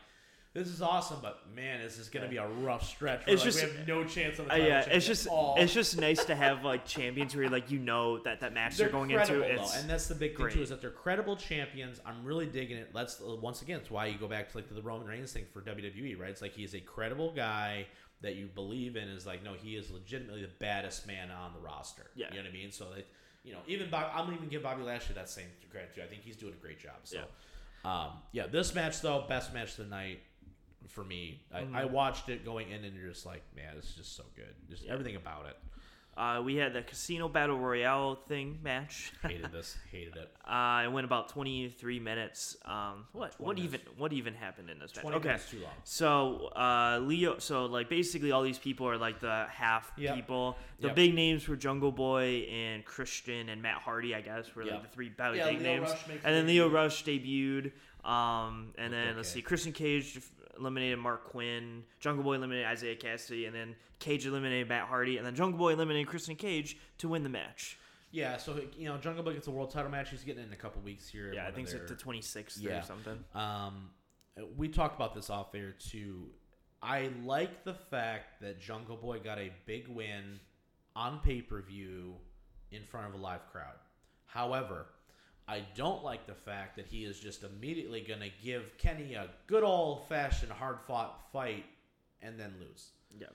This is awesome, but man, this is gonna be a rough stretch. It's like, just- we have no chance of the Uh, yeah, it's just all. it's just nice to have like champions where like you know that that match they're, They're going into. though, It's and that's the big thing too is that they're credible champions. I'm really digging it. Let's once again, it's why you go back to like the Roman Reigns thing for WWE, right? It's like he's a credible guy that you believe in. Is like no, he is legitimately the baddest man on the roster. Yeah. you know what I mean. So like, you know, even Bob, I'm gonna even give Bobby Lashley that same credit too. I think he's doing a great job. So, um, yeah, this match though, best match of the night for me. I, I Mm-hmm. watched it going in, and you're just like, man, it's just so good. Just everything about it. Uh, we had the Casino Battle Royale thing match. Hated this. *laughs* Hated it. Uh, it went about 23 minutes. Um, what 20 what even what even happened in this match? 20 Okay, minutes too long. so uh, Lio, so like basically all these people are like the half Yep. people. The Yep. big names were Jungle Boy and Christian and Matt Hardy, I guess, were like Yep. the three probably Yeah, big names. Rush And then Lio debut. Rush debuted. Um, and then let's see, Christian Cage eliminated Marq Quen. Jungle Boy eliminated Isiah Kassidy, and then Cage eliminated Matt Hardy, and then Jungle Boy eliminated Christian Cage to win the match. Yeah, so you know, Jungle Boy gets a world title match. He's getting it in a couple weeks here. Yeah, I think of it's the 26th Yeah. or something. Um, we talked about this off air too. I like the fact that Jungle Boy got a big win on pay per view in front of a live crowd. However, I don't like the fact that he is just immediately going to give Kenny a good old fashioned hard fought fight and then lose. Yeah.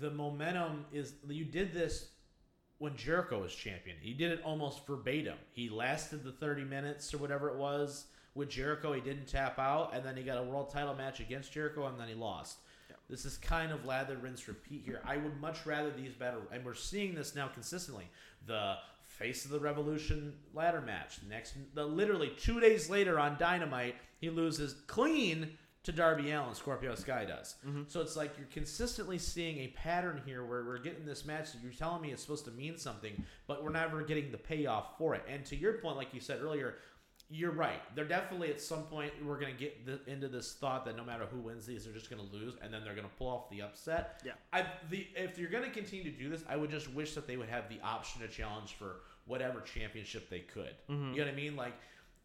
The momentum is you did this when Jericho was champion. He did it almost verbatim. He lasted the 30 minutes or whatever it was with Jericho. He didn't tap out, and then he got a world title match against Jericho, and then he lost. This is kind of lather, rinse, repeat here. I would much rather these better, and we're seeing this now consistently. The face of the Revolution ladder match. Next, the literally two days later on Dynamite, he loses clean to Darby Allin. Scorpio Sky does. Mm-hmm. So it's like you're consistently seeing a pattern here where we're getting this match that you're telling me it's supposed to mean something, but we're never getting the payoff for it. And to your point, like you said earlier, you're right. They're definitely at some point we're gonna get the, into this thought that no matter who wins these, they're just gonna lose, and then they're gonna pull off the upset. Yeah. I the if you're gonna continue to do this, I would just wish that they would have the option to challenge for whatever championship they could. Mm-hmm. You know what I mean? Like,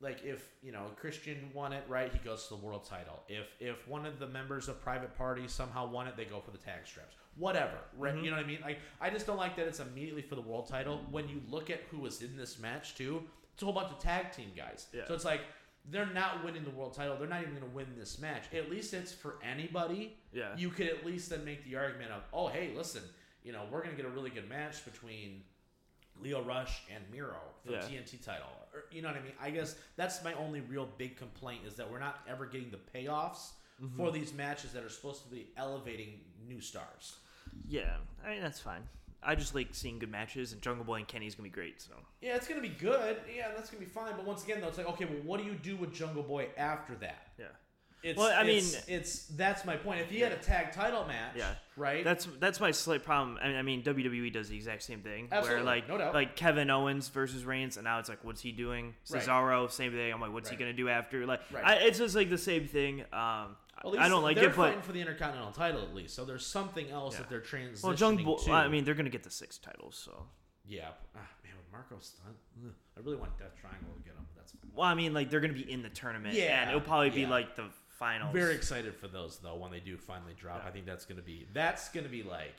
like if you know Christian won it, right? He goes to the world title. If if one of the members of Private Party somehow won it, they go for the tag strips. Whatever, right? Mm-hmm. You know what I mean? Like, I just don't like that it's immediately for the world title. When you look at who was in this match too, it's a whole bunch of tag team guys. Yeah. So it's like they're not winning the world title. They're not even going to win this match. At least it's for anybody. Yeah. You could at least then make the argument of, oh, hey, listen, you know, we're going to get a really good match between Lio Rush and Miro for Yeah. the TNT title. Or, you know what I mean? I guess that's my only real big complaint is that we're not ever getting the payoffs Mm-hmm. for these matches that are supposed to be elevating new stars. Yeah, I mean that's fine. I just like seeing good matches, and Jungle Boy and Kenny's gonna be great. So Yeah, it's going to be good. Yeah, that's going to be fine. But once again, though, it's like, okay, well, what do you do with Jungle Boy after that? yeah, It's, Well, I mean- it's that's my point. If he had a tag title match, Yeah. right? that's that's my slight problem. I mean, I mean WWE does the exact same thing, Absolutely, where like no doubt. like Kevin Owens versus Reigns, and now it's like, what's he doing? Right. Cesaro, same thing. I'm like, what's he gonna do after? Like, Right. I, it's just like the same thing. Um, I don't like they're it, but fighting for the Intercontinental title at least. So there's something else Yeah. that they're transitioning well, Jungle Boy. to. I mean, they're gonna get the six titles, so. yeah, ah, man, with Marko Stunt. I really want Death Triangle to get him. But that's fine. Well, I mean, like they're gonna be in the tournament, Yeah, and it'll probably be like the finals. Very excited for those though when they do finally drop. Yeah. I think that's gonna be that's gonna be like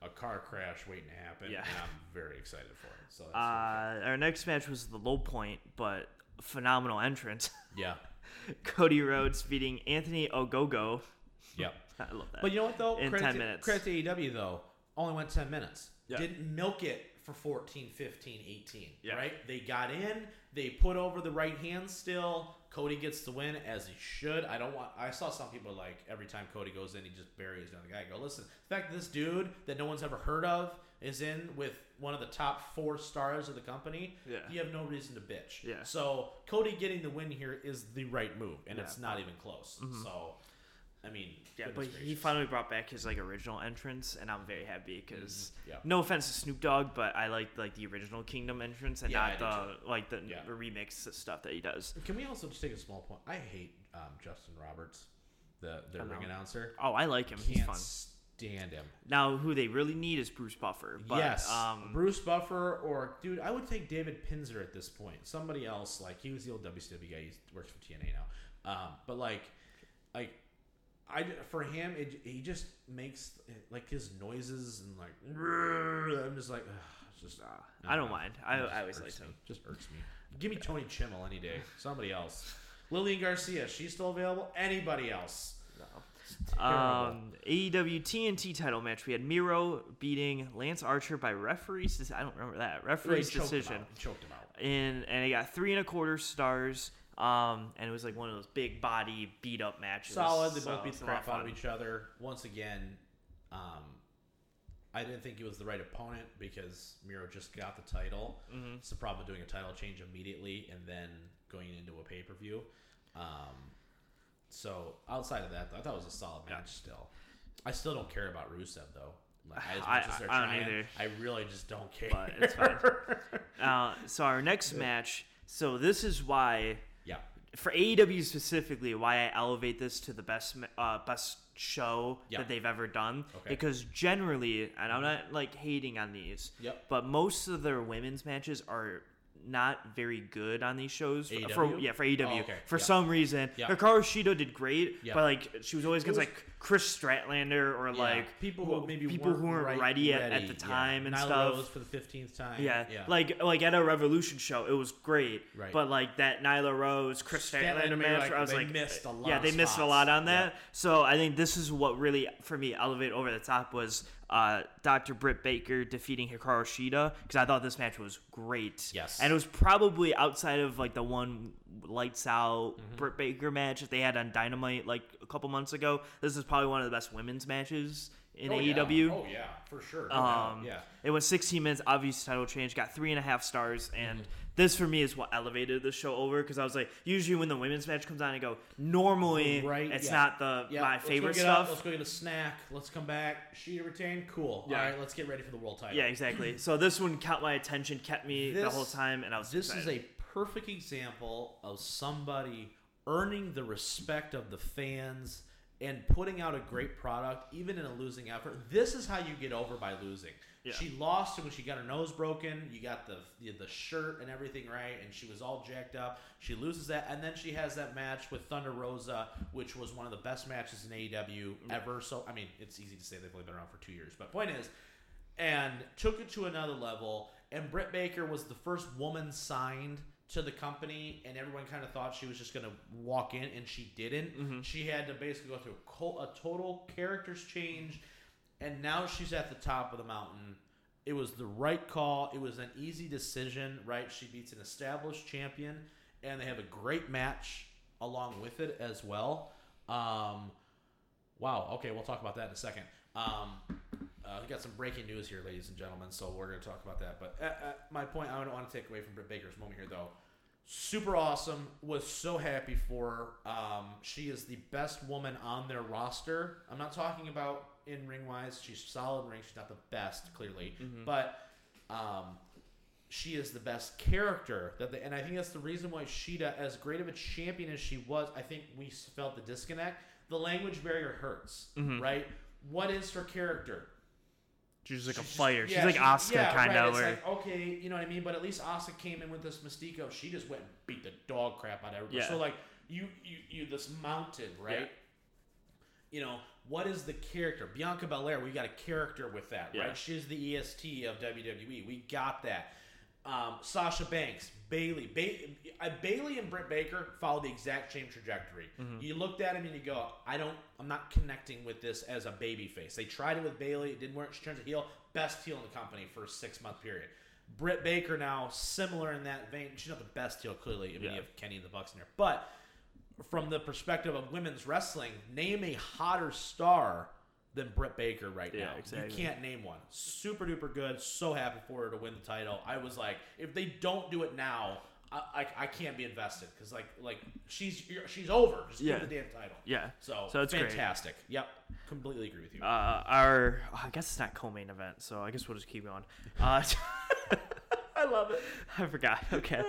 a car crash waiting to happen, Yeah. and I'm very excited for it. So Uh, our next match was the low point, but phenomenal entrance. yeah, *laughs* Cody Rhodes beating Anthony Ogogo. yeah. *laughs* I love that. But you know what though? In credit 10 to, minutes. Credit to AEW though, only went 10 minutes. Yeah. Didn't milk it for 14, 15, 18. Yeah. Right? They got in. They put over the right hand still. Cody gets the win as he should. I don't want. I saw some people like every time Cody goes in, he just buries down the other guy. I go listen. The fact that this dude that no one's ever heard of is in with one of the top four stars of the company. Yeah. You have no reason to bitch. Yeah. So Cody getting the win here is the right move, and Yeah. it's not even close. Mm-hmm. So, I mean, yeah, goodness but he finally brought back his like original entrance, and I'm very happy because Mhm. Yeah. no offense to Snoop Dogg, but I like like the original Kingdom entrance and Yeah, not I the like the, Yeah. the remix stuff that he does. Can we also just take a small point? I hate um, Justin Roberts, the their I know. ring announcer. Oh, I like him. He's Can't fun. stand him. Now, who they really need is Bruce Buffer. But, yes, um, Bruce Buffer or dude, I would take David Penzer at this point. Somebody else like he was the old WCW guy. He works for TNA now. Um, but like, like. I, for him, it, he just makes like his noises and like I'm just like it's just ah, I don't know. mind. I, I always irks liked me. him. Just irks me. Give me Tony Chimel any day. Somebody else. Lillian Garcia, she's still available. Anybody else? Terrible. Um, AEW TNT title match. We had Miro beating Lance Archer by referee's. I don't remember that He referee's choked decision. out. Choked him out. And and it got three and a quarter stars. Um, and it was like one of those big body beat up matches. Solid. They So both beat the crap out of each other. Once again, um, I didn't think he was the right opponent because Miro just got the title. Mhm. It's the problem with doing a title change immediately and then going into a pay per view. Um, so outside of that, I thought it was a solid match. Still, I still don't care about Rusev though. Like, I- much as they're I don't either. I really just don't care. But it's fine. *laughs* Uh, so our next match. So this is why yeah, for AEW specifically, why I elevate this to the best uh, best show Yeah. that they've ever done. Okay. Because generally, and I'm not like hating on these, Yep. but most of their women's matches are not very good on these shows. For, for- yeah, for AEW. Oh, okay. For Yeah. some reason, Yeah. Hikaru Shida did great, Yeah. but like she was always against was- like Kris Statlander or Yeah. like people who maybe people weren't who weren't right- ready, at, at ready, the yeah. time and Nyla stuff. Rose for the fifteenth time. Yeah, yeah. like like at a Revolution show, it was great. Right. But like that Nyla Rose, Kris Statlander, match, like, I was they like, missed a lot yeah, they missed a lot on Yeah. that. So I think this is what really for me elevate over the top was uh, Dr. Britt Baker defeating Hikaru Shida because I thought this match was great. Yes. and it was probably outside of like the one lights out Mm-hmm. Britt Baker match that they had on Dynamite like a couple months ago. This is probably one of the best women's matches in oh, AEW. Yeah. Oh yeah, for sure. Um, yeah. It was 16 minutes, obvious title change, got three and a half stars, and Mm-hmm. this for me is what elevated the show over because I was like, usually when the women's match comes on, I go, normally Right, it's yeah. not the Yeah, my let's favorite get up, stuff. let's go get a snack. Let's come back. Shida retained. Cool. Yeah. All right, let's get ready for the world title. yeah, exactly. so this one caught my attention, kept me the whole time, and I was This is a perfect example of somebody earning the respect of the fans and putting out a great product, even in a losing effort. This is how you get over by losing. Yeah. She lost when she got her nose broken. You got the, the the shirt and everything right, and she was all jacked up. She loses that, and then she has that match with Thunder Rosa, which was one of the best matches in AEW ever. So I mean, it's easy to say they've only been around for two years, but point is, and took it to another level. And Britt Baker was the first woman signed to the company, and everyone kind of thought she was just going to walk in, and she didn't. She had to basically go through a total characters change, and now she's at the top of the mountain. It was the right call. It was an easy decision, right? She beats an established champion, and they have a great match along with it as well. Um, Wow. Okay, we'll talk about that in a second. Um, uh, we got some breaking news here, ladies and gentlemen. So we're going to talk about that. But uh, uh, my point, I don't want to take away from Britt Baker's moment here, though. Super awesome. Was so happy for her. Um, she is the best woman on their roster. I'm not talking about in ring wise. She's solid in ring. She's not the best, clearly, but um, she is the best character that they, and I think that's the reason why Shida, as great of a champion as she was, I think we felt the disconnect. The language barrier hurts, right? What is her character? She's like a She's just- fighter. She's like Oscar yeah, kind of. Like okay, you know what I mean. But at least Oscar came in with this Mystico. She just went and beat the dog crap out of everybody. Yeah. So like you, you, you this mounted right. you know, what is the character? Bianca Belair, we got a character with that, Yeah. right? She's the EST of WWE. We got that. Um, Sasha Banks, Bayley, ba- uh, Bayley and Britt Baker follow the exact same trajectory. Mm-hmm. You looked at him and you go, I don't, I'm not connecting with this as a baby face. They tried it with Bayley, it didn't work. She turns a heel, best heel in the company for a six month period. Britt Baker now similar in that vein. She's not the best heel clearly. I mean, Yeah. you have Kenny and the Bucks in there, but from the perspective of women's wrestling, name a hotter star than Britt Baker right Yeah, now. exactly. You can't name one. Super duper good. So happy for her to win the title. I was like, if they don't do it now, I, I, I can't be invested because like like she's she's over. Just Yeah. give the damn title. Yeah. So, So it's great. fantastic. Yep, completely agree with you. Uh, our I guess it's not co-main event, so I guess we'll just keep going. Uh, *laughs* I love it. *laughs* I forgot. *laughs* Okay.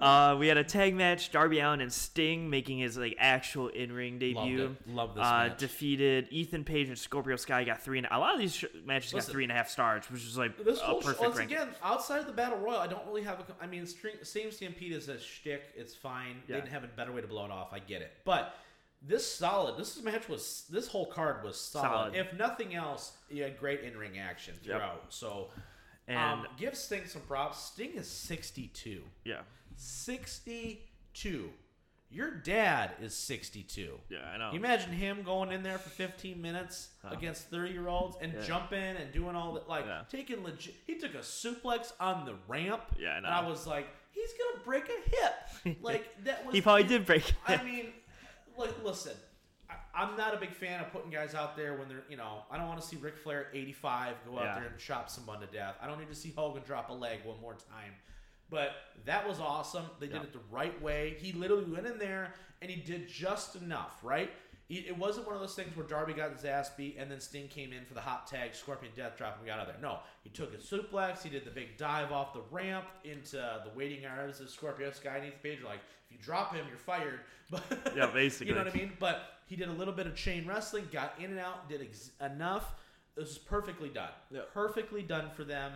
Uh, we had a tag match: Darby Allin and Sting making his like actual in-ring debut. Loved it. Love this uh, match. Defeated Ethan Page and Scorpio Sky. Got three and a lot of these sh- matches Listen, got three and a half stars, which is like This a whole sh- perfect once rank. again, outside of the battle royal, I don't really have a. com- I mean, string, same stampede is a shtick. It's fine. They didn't have a better way to blow it off. I get it, but this solid. This match was. This whole card was solid. Solid. If nothing else, you had great in ring action throughout. So, And um, give Sting some props. Sting is sixty-two. yeah, 62. Your dad is 62. yeah, I know. You imagine him going in there for 15 minutes against 30 year olds and Yeah. jumping and doing all that, like Yeah. taking legit. He took a suplex on the ramp. Yeah, I And know. I was like, he's gonna break a hip. *laughs* Like that was. he probably did break. It. I mean, like, listen. I'm not a big fan of putting guys out there when they're, you know, I don't want to see Ric Flair at 85 go out Yeah. there and chop someone to death. I don't need to see Hogan drop a leg one more time. But that was awesome. They did it the right way. He literally went in there and he did just enough, right? It wasn't one of those things where Darby got his ass beat and then Sting came in for the hot tag, Scorpion Death Drop, and we got out of there. No, he took a suplex. He did the big dive off the ramp into the waiting arms of Scorpio Sky and Ethan Page. Like, if you drop him, you're fired. *laughs* But Yeah, basically. *laughs* you know what I mean? But he did a little bit of chain wrestling, got in and out, did ex- enough. This was perfectly done. Yeah. Perfectly done for them.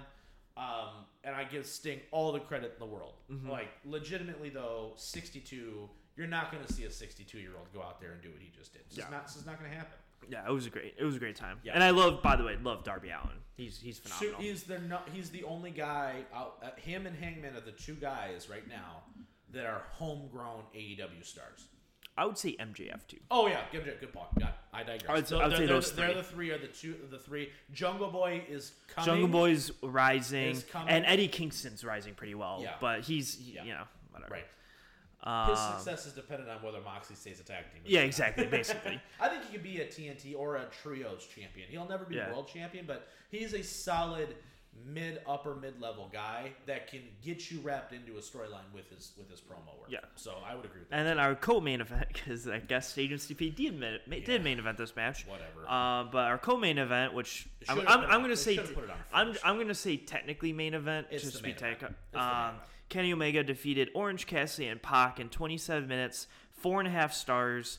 Um, and I give Sting all the credit in the world. Mm-hmm. Like, legitimately, though, 62, you're not going to see a 62 year old go out there and do what he just did. It's Yeah. not, this is not going to happen. yeah, it was a great. It was a great time. Yeah. And I love, by the way, love Darby Allin. He's he's phenomenal. he's the he's the only guy out. Uh, him and Hangman are the two guys right now that are homegrown AEW stars. I would say MJF too. Oh yeah, good, good point. Yeah, I digress. I would- So I would they're, say those the, they're three. the three are the two the three. Jungle Boy is coming. Jungle Boy's rising, Is coming. and Eddie Kingston's rising pretty well. Yeah. But he's Yeah. you know whatever. Right. Um, His success is dependent on whether Moxley stays a tag team. yeah, exactly. *laughs* Basically. I think he could be a TNT or a trios champion. He'll never be Yeah. world champion, but he's a solid mid upper mid level guy that can get you wrapped into a storyline with his with his promo work. Yeah. So I would agree with that. And then our co-main event, *laughs* because I guess Stage CP did main, Yeah. did main event this match. Whatever. Uh, but our co-main event, which I'm, I'm, I'm gonna say, put it on I'm. I'm gonna say technically main event, It's just the to be main event. take. It's the main Um. Kenny Omega defeated Orange Cassidy and Pac in 27 minutes, four and a half stars.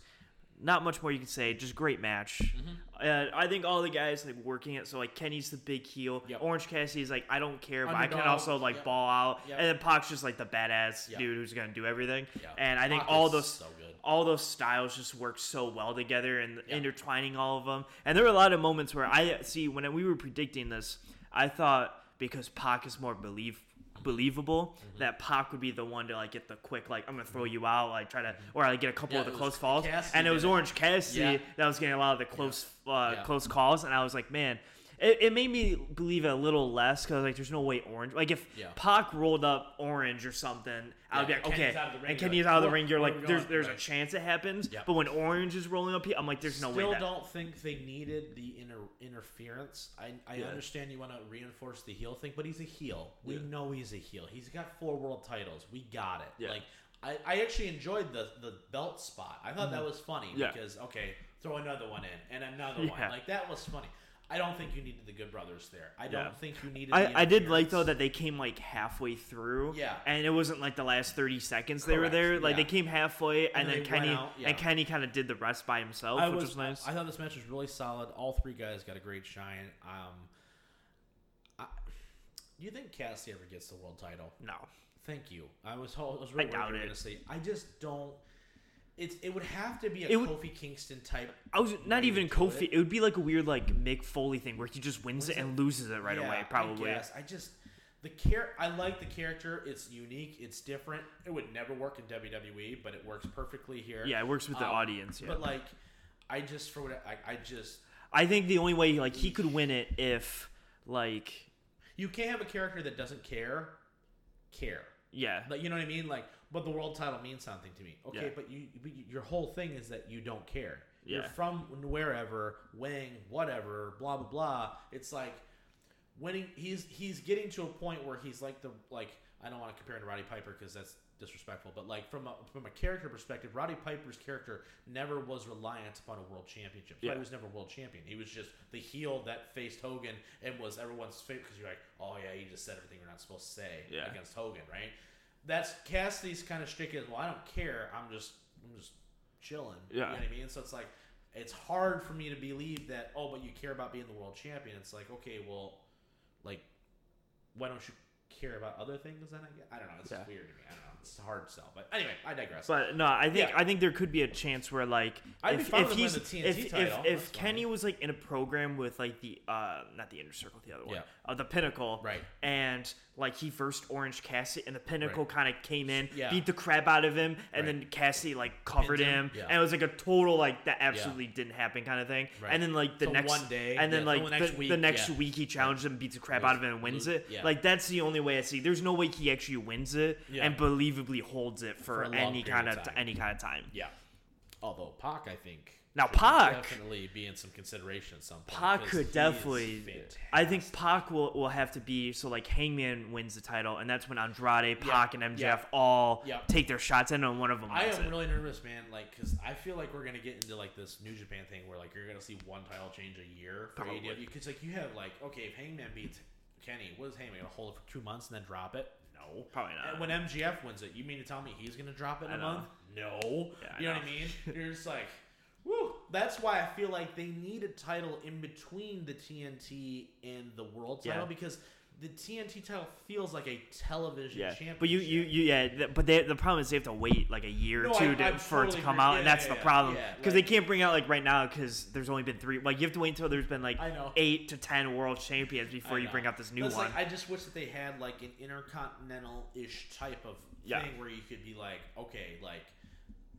Not much more you can say. Just great match. Mm-hmm. Uh, I think all the guys like working it. So like Kenny's the big heel. Yep. Orange is like I don't care, but I can also like Yep. ball out. Yep. And then Pac's just like the badass dude who's gonna do everything. And I think Pac all those so all those styles just work so well together and intertwining all of them. And there were a lot of moments where I see when we were predicting this, I thought because Pac is more believe believable Mm-hmm. that Pac would be the one to like get the quick like I'm gonna throw you out like try to or like get a couple Yeah, of the close falls Cassidy and it was. Orange Cassidy Yeah. that was getting a lot of the close uh, close calls and I was like man it, it made me believe it a little less because like there's no way Orange like if Yeah. Pac rolled up Orange or something I would be like and okay out of the ring, and Kenny's out of the ring you're like there's going?" there's a chance it happens Yeah. but when Orange is rolling up here, I'm like there's no Still way that don't think they needed the inter- interference. I, I Yeah. understand you want to reinforce the heel thing, but he's a heel. We Yeah. know he's a heel. He's got four world titles. We got it. Yeah. Like I, I actually enjoyed the the belt spot. I thought that was funny Mm-hmm. Yeah. because okay, throw another one in and another one. *laughs* Like that was funny. I don't think you needed the Good Brothers there. I don't Yeah. think you needed. the I, I did like though that they came like halfway through. Yeah. And it wasn't like the last thirty seconds they were there. Like yeah. they came halfway and, And then Kenny out, yeah. and Kenny kind of did the rest by himself, I which was, was nice. I thought this match was really solid. All three guys got a great shine. Um, I, do you think Cassie ever gets the world title? no. Thank you. I was, I was really I doubt you it. gonna say. I just don't. It's it would have to be a It would- Kofi Kingston type. I was not even Kofi. it. It. would be like a weird like Mick Foley thing where he just wins it it? and loses it right Yeah, away. Probably. I. I just the care. I like the character. It's unique. It's different. It would never work in WWE, but it works perfectly here. Yeah, it works with the Um, audience. Yeah. But like, I just for what I, I just I think the only way like he could win it if like you can't have a character that doesn't care, care. yeah Like you know what I mean? Like, but the world title means something to me. Okay, Yeah. but you, but your whole thing is that you don't care. You're from wherever, Wang, whatever, blah blah blah. It's like winning. He's he's getting to a point where he's like the like. I don't want to compare him to Roddy Piper because that's disrespectful. But like from a from a character perspective, Roddy Piper's character never was reliant upon a world championship. So Yeah. He was never world champion. He was just the heel that faced Hogan and was everyone's favorite because you're like, oh yeah, you just said everything you're not supposed to say Yeah. against Hogan, right? That's Cassidy's kind of shtick is, well, I don't care. I'm just, I'm just chilling. You Yeah. know what I mean? So it's like, it's hard for me to believe that. Oh, but you care about being the world champion. It's like, okay, well, like, why don't you care about other things? Then I, guess? I don't know. It's Yeah. weird to me. I don't know. It's a hard sell. But anyway, I digress. But no, I think Yeah. I think there could be a chance where like I'd if, if he's the if, title. if, if Kenny was like in a program with like the uh not the inner circle the other one Yeah. uh, the pinnacle Right. and like he first orange Cassidy and the pinnacle Right. kind of came in Yeah. beat the crap out of him and Right. then Cassidy like covered him, him, and it was like a total like that absolutely didn't happen kind of thing Right. and then like the So next one day, and then like the, the next the week, next yeah. week he challenged him beats the crap out of him and wins it like that's the only way I see there's no way he actually wins it and and believably holds it for, For any kind of of time. any kind of time yeah. Although Pac, I think. Now, Pac- definitely be in some consideration at some point. Pac could definitely. I think Pac will, will have to be so like Hangman wins the title, and that's when Andrade, Pac, and MJF yeah. all Yeah. take their shots, and then one of them I am it. really nervous, man. Like, because I feel like we're gonna get into like this New Japan thing where like you're gonna see one title change a year for Probably. AEW. Because like you have like okay, if Hangman beats Kenny, what is Hangman gonna hold it for two months and then drop it? No, Probably not. And when MJF wins it, you mean to tell me he's gonna drop it in I a know. month? No. Yeah, you know, know. what I mean? *laughs* You're just like, woo. That's why I feel like they need a title in between the TNT and the world title Yeah. because the TNT title feels like a television yeah, championship. but you, you, you yeah, th- but they, the problem is they have to wait like a year or No, two I- to, for it to come agree. out, Yeah, and that's yeah, the problem because like- they can't bring out like right now because there's only been three. Like you have to wait until there's been like eight to ten world champions before you bring out this new one. Like, I just wish that they had like an intercontinental ish type of thing where you could be like, okay, like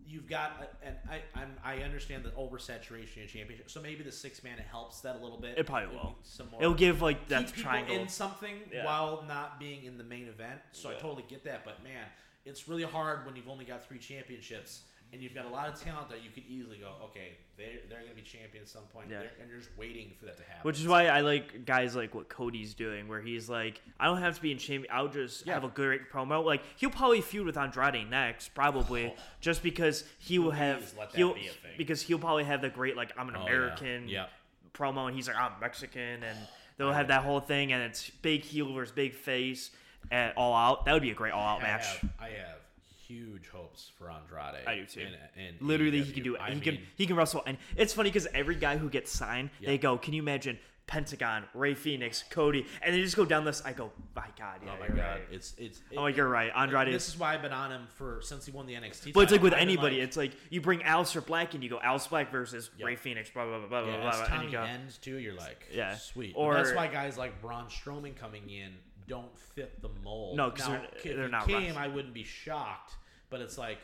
you've got, and I I'm, I understand the oversaturation in championship, so maybe the six man it helps that a little bit. It probably will. Some more. It'll give like that triangle. in something Yeah. while not being in the main event. So I totally get that, but man, it's really hard when you've only got three championships. And you've got a lot of talent that you could easily go, okay, they're, they're going to be champion at some point, Yeah. They're- and you're just waiting for that to happen. Which is why I like guys like what Cody's doing, where he's like, I don't have to be in champion. I'll just Yeah. have a great promo. Like he'll probably feud with Andrade next, probably, Oh. just because he will have Please let that he'll be a thing. because he'll probably have the great like I'm an Oh. American Yeah. promo, and he's like I'm Mexican, and they'll have that whole thing, and it's big heel versus big face at all out. That would be a great all out I match. have, I have huge hopes for Andrade. I do too. in- in Literally, he can do it. I he can mean, he can wrestle, and it's funny because every guy who gets signed, Yeah. they go, "Can you imagine Pentagon, Rey Fénix, Cody?" And they just go down this. I go, "My God, yeah, Oh my god, right." it's it's. Oh, you're right. Andrade This is. why I've been on him for since he won the NXT. But it's like with I've anybody, like, it's like you bring Aleister Black and you go Aleister Black versus Yep. Rey Fénix, blah blah blah blah yeah, blah, as blah, and you go, ends too. You're like, Yeah. sweet. Or- Or that's why guys like Braun Strowman coming in don't fit the mold. No, 'cause Now, they're- if they're not came. I wouldn't be shocked. But it's like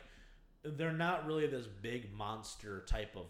they're not really this big monster type of.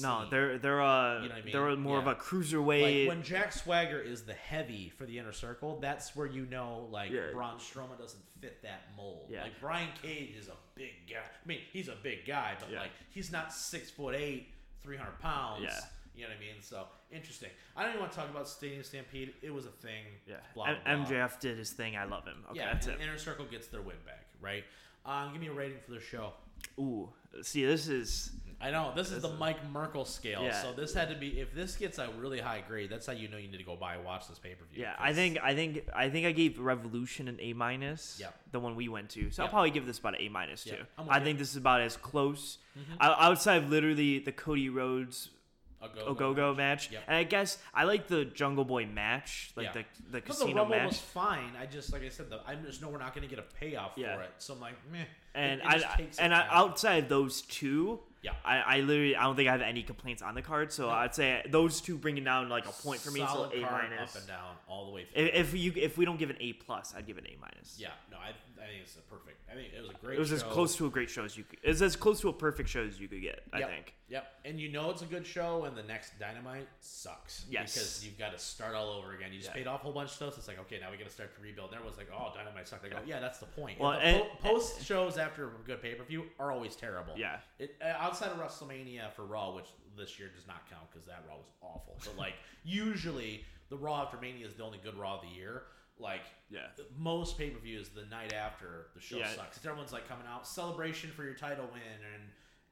no, they're they're uh You know what I mean? they're more of a cruiserweight. Like when Jack Swagger is the heavy for the inner circle, that's where you know like Yeah. Braun Strowman doesn't fit that mold. Yeah. Like Brian Cage is a big guy. I mean, he's a big guy, but Yeah. like he's not six foot eight, three hundred pounds. Yeah. You know what I mean? So interesting. I don't even want to talk about Stadium Stampede. It was a thing. yeah, Blah, blah. MJF did his thing. I love him. Okay, yeah, that's it. Inner Circle gets their win back, right? Um, give me a rating for their show. Ooh, see, this is I know this is the is- Mike Merkel scale, Yeah. so this had to be. If this gets a really high grade, that's how you know you need to go buy and watch this pay per view. yeah. I think I think I think I gave Revolution an A minus. Yep. The one we went to, so I'll probably give this about an A minus too. I think this is about as close Mm-hmm. I outside of literally the Cody Rhodes a go go go match. Yep. And I guess I like the Jungle Boy match, like Yeah. the the Because the Rumble match. was fine. I just like I said, the, I just know we're not going to get a payoff Yeah. for it. So I'm like, meh. and It- it just I and I, outside of those two, Yeah. I, I literally I don't think I have any complaints on the card. So I'd say those two bringing down like a point for me, so A minus. up and down all the way through. If, if you if we don't give an A plus, I'd give an A minus. yeah, no, I, I think it's a perfect. I think it was a great. It was as close to a great show as you could. It's as close to a perfect show as you could get. I Yep. think. Yep, and you know it's a good show, and the next Dynamite sucks. Yes. because you've got to start all over again. You just Yeah. paid off a whole bunch of stuff. So it's like, okay, now we got to start to rebuild. And everyone's like, oh, Dynamite sucked. I go, yeah, that's the point. Well, and- post shows after a good pay per view are always terrible. Yeah. It, uh, outside of WrestleMania for Raw, which this year does not count because that Raw was awful. But like *laughs* usually the Raw after Mania is the only good Raw of the year. Like Yeah. most pay per views, the night after the show Yeah. sucks. Everyone's like coming out celebration for your title win, and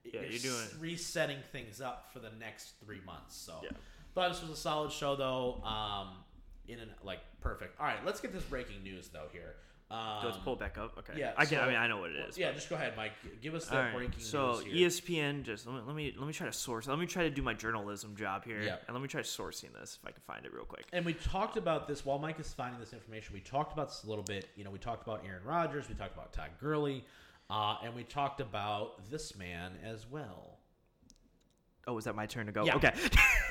Yeah, you're, you're doing- resetting things up for the next three months. So, Yeah. but this was a solid show though. Um, in an like perfect. All right, let's get this breaking news though here. Um, Let's pull it back up. Okay. yeah, I can. I mean, I know what it is. Yeah, but- just go ahead, Mike. Give us that right, breaking so news here. ESPN just let me, let me let me try to source. Let me try to do my journalism job here, Yeah. and let me try sourcing this if I can find it real quick. And we talked about this while Mike is finding this information. We talked about this a little bit. You know, we talked about Aaron Rodgers. We talked about Todd Gurley, uh, and we talked about this man as well. Oh, is that my turn to go? Yeah. Okay. *laughs*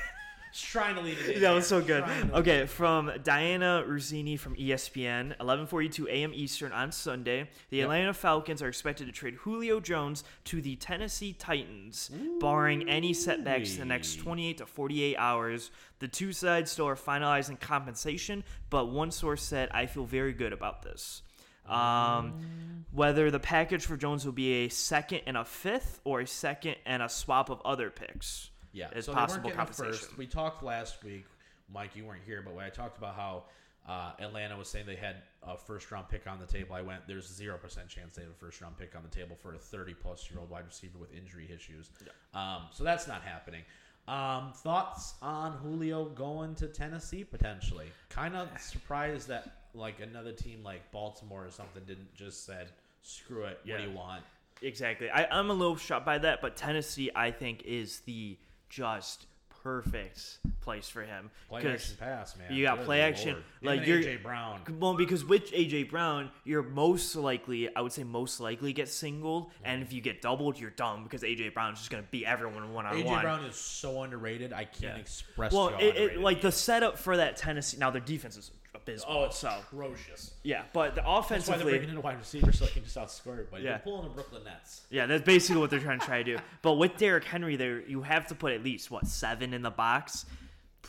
Trying to leave it that was so good. Okay, from Dianna Russini from ESPN, 11:42 a.m. Eastern on Sunday, the Yep. Atlanta Falcons are expected to trade Julio Jones to the Tennessee Titans, barring any setbacks in the next 28 to 48 hours. The two sides still are finalizing compensation, but one source said, "I feel very good about this." Um, whether the package for Jones will be a second and a fifth, or a second and a swap of other picks. Yeah, as so possible they weren't getting compensation. first. We talked last week, Mike. You weren't here, but when I talked about how uh, Atlanta was saying they had a first round pick on the table, I went, "There's zero percent chance they have a first round pick on the table for a 30 plus year old wide receiver with injury issues." Um, so that's not happening. Um, thoughts on Julio going to Tennessee potentially? Kind of *sighs* surprised that like another team like Baltimore or something didn't just said, "Screw it, what Yeah. do you want?" Exactly. I, I'm a little shocked by that, but Tennessee, I think, is the just perfect place for him. Play action pass, man. you got Good play action, Lord. Like, you're- AJ Brown. Well, because with AJ Brown, you're most likely, I would say, most likely get singled, and if you get doubled, you're dumb because AJ Brown's just gonna beat everyone one on one. AJ. Brown is so underrated. I can't Yeah. express. Well, to you how it, it, like the setup for that Tennessee. Now their defense is abysmal. oh, it's so atrocious. yeah, but the That's why they're offensively, bringing in a wide receiver so they can just outscore everybody. Yeah. They're pulling the Brooklyn Nets. Yeah, that's basically what they're trying to try to do. *laughs* But with Derrick Henry, there you have to put at least what seven in the box.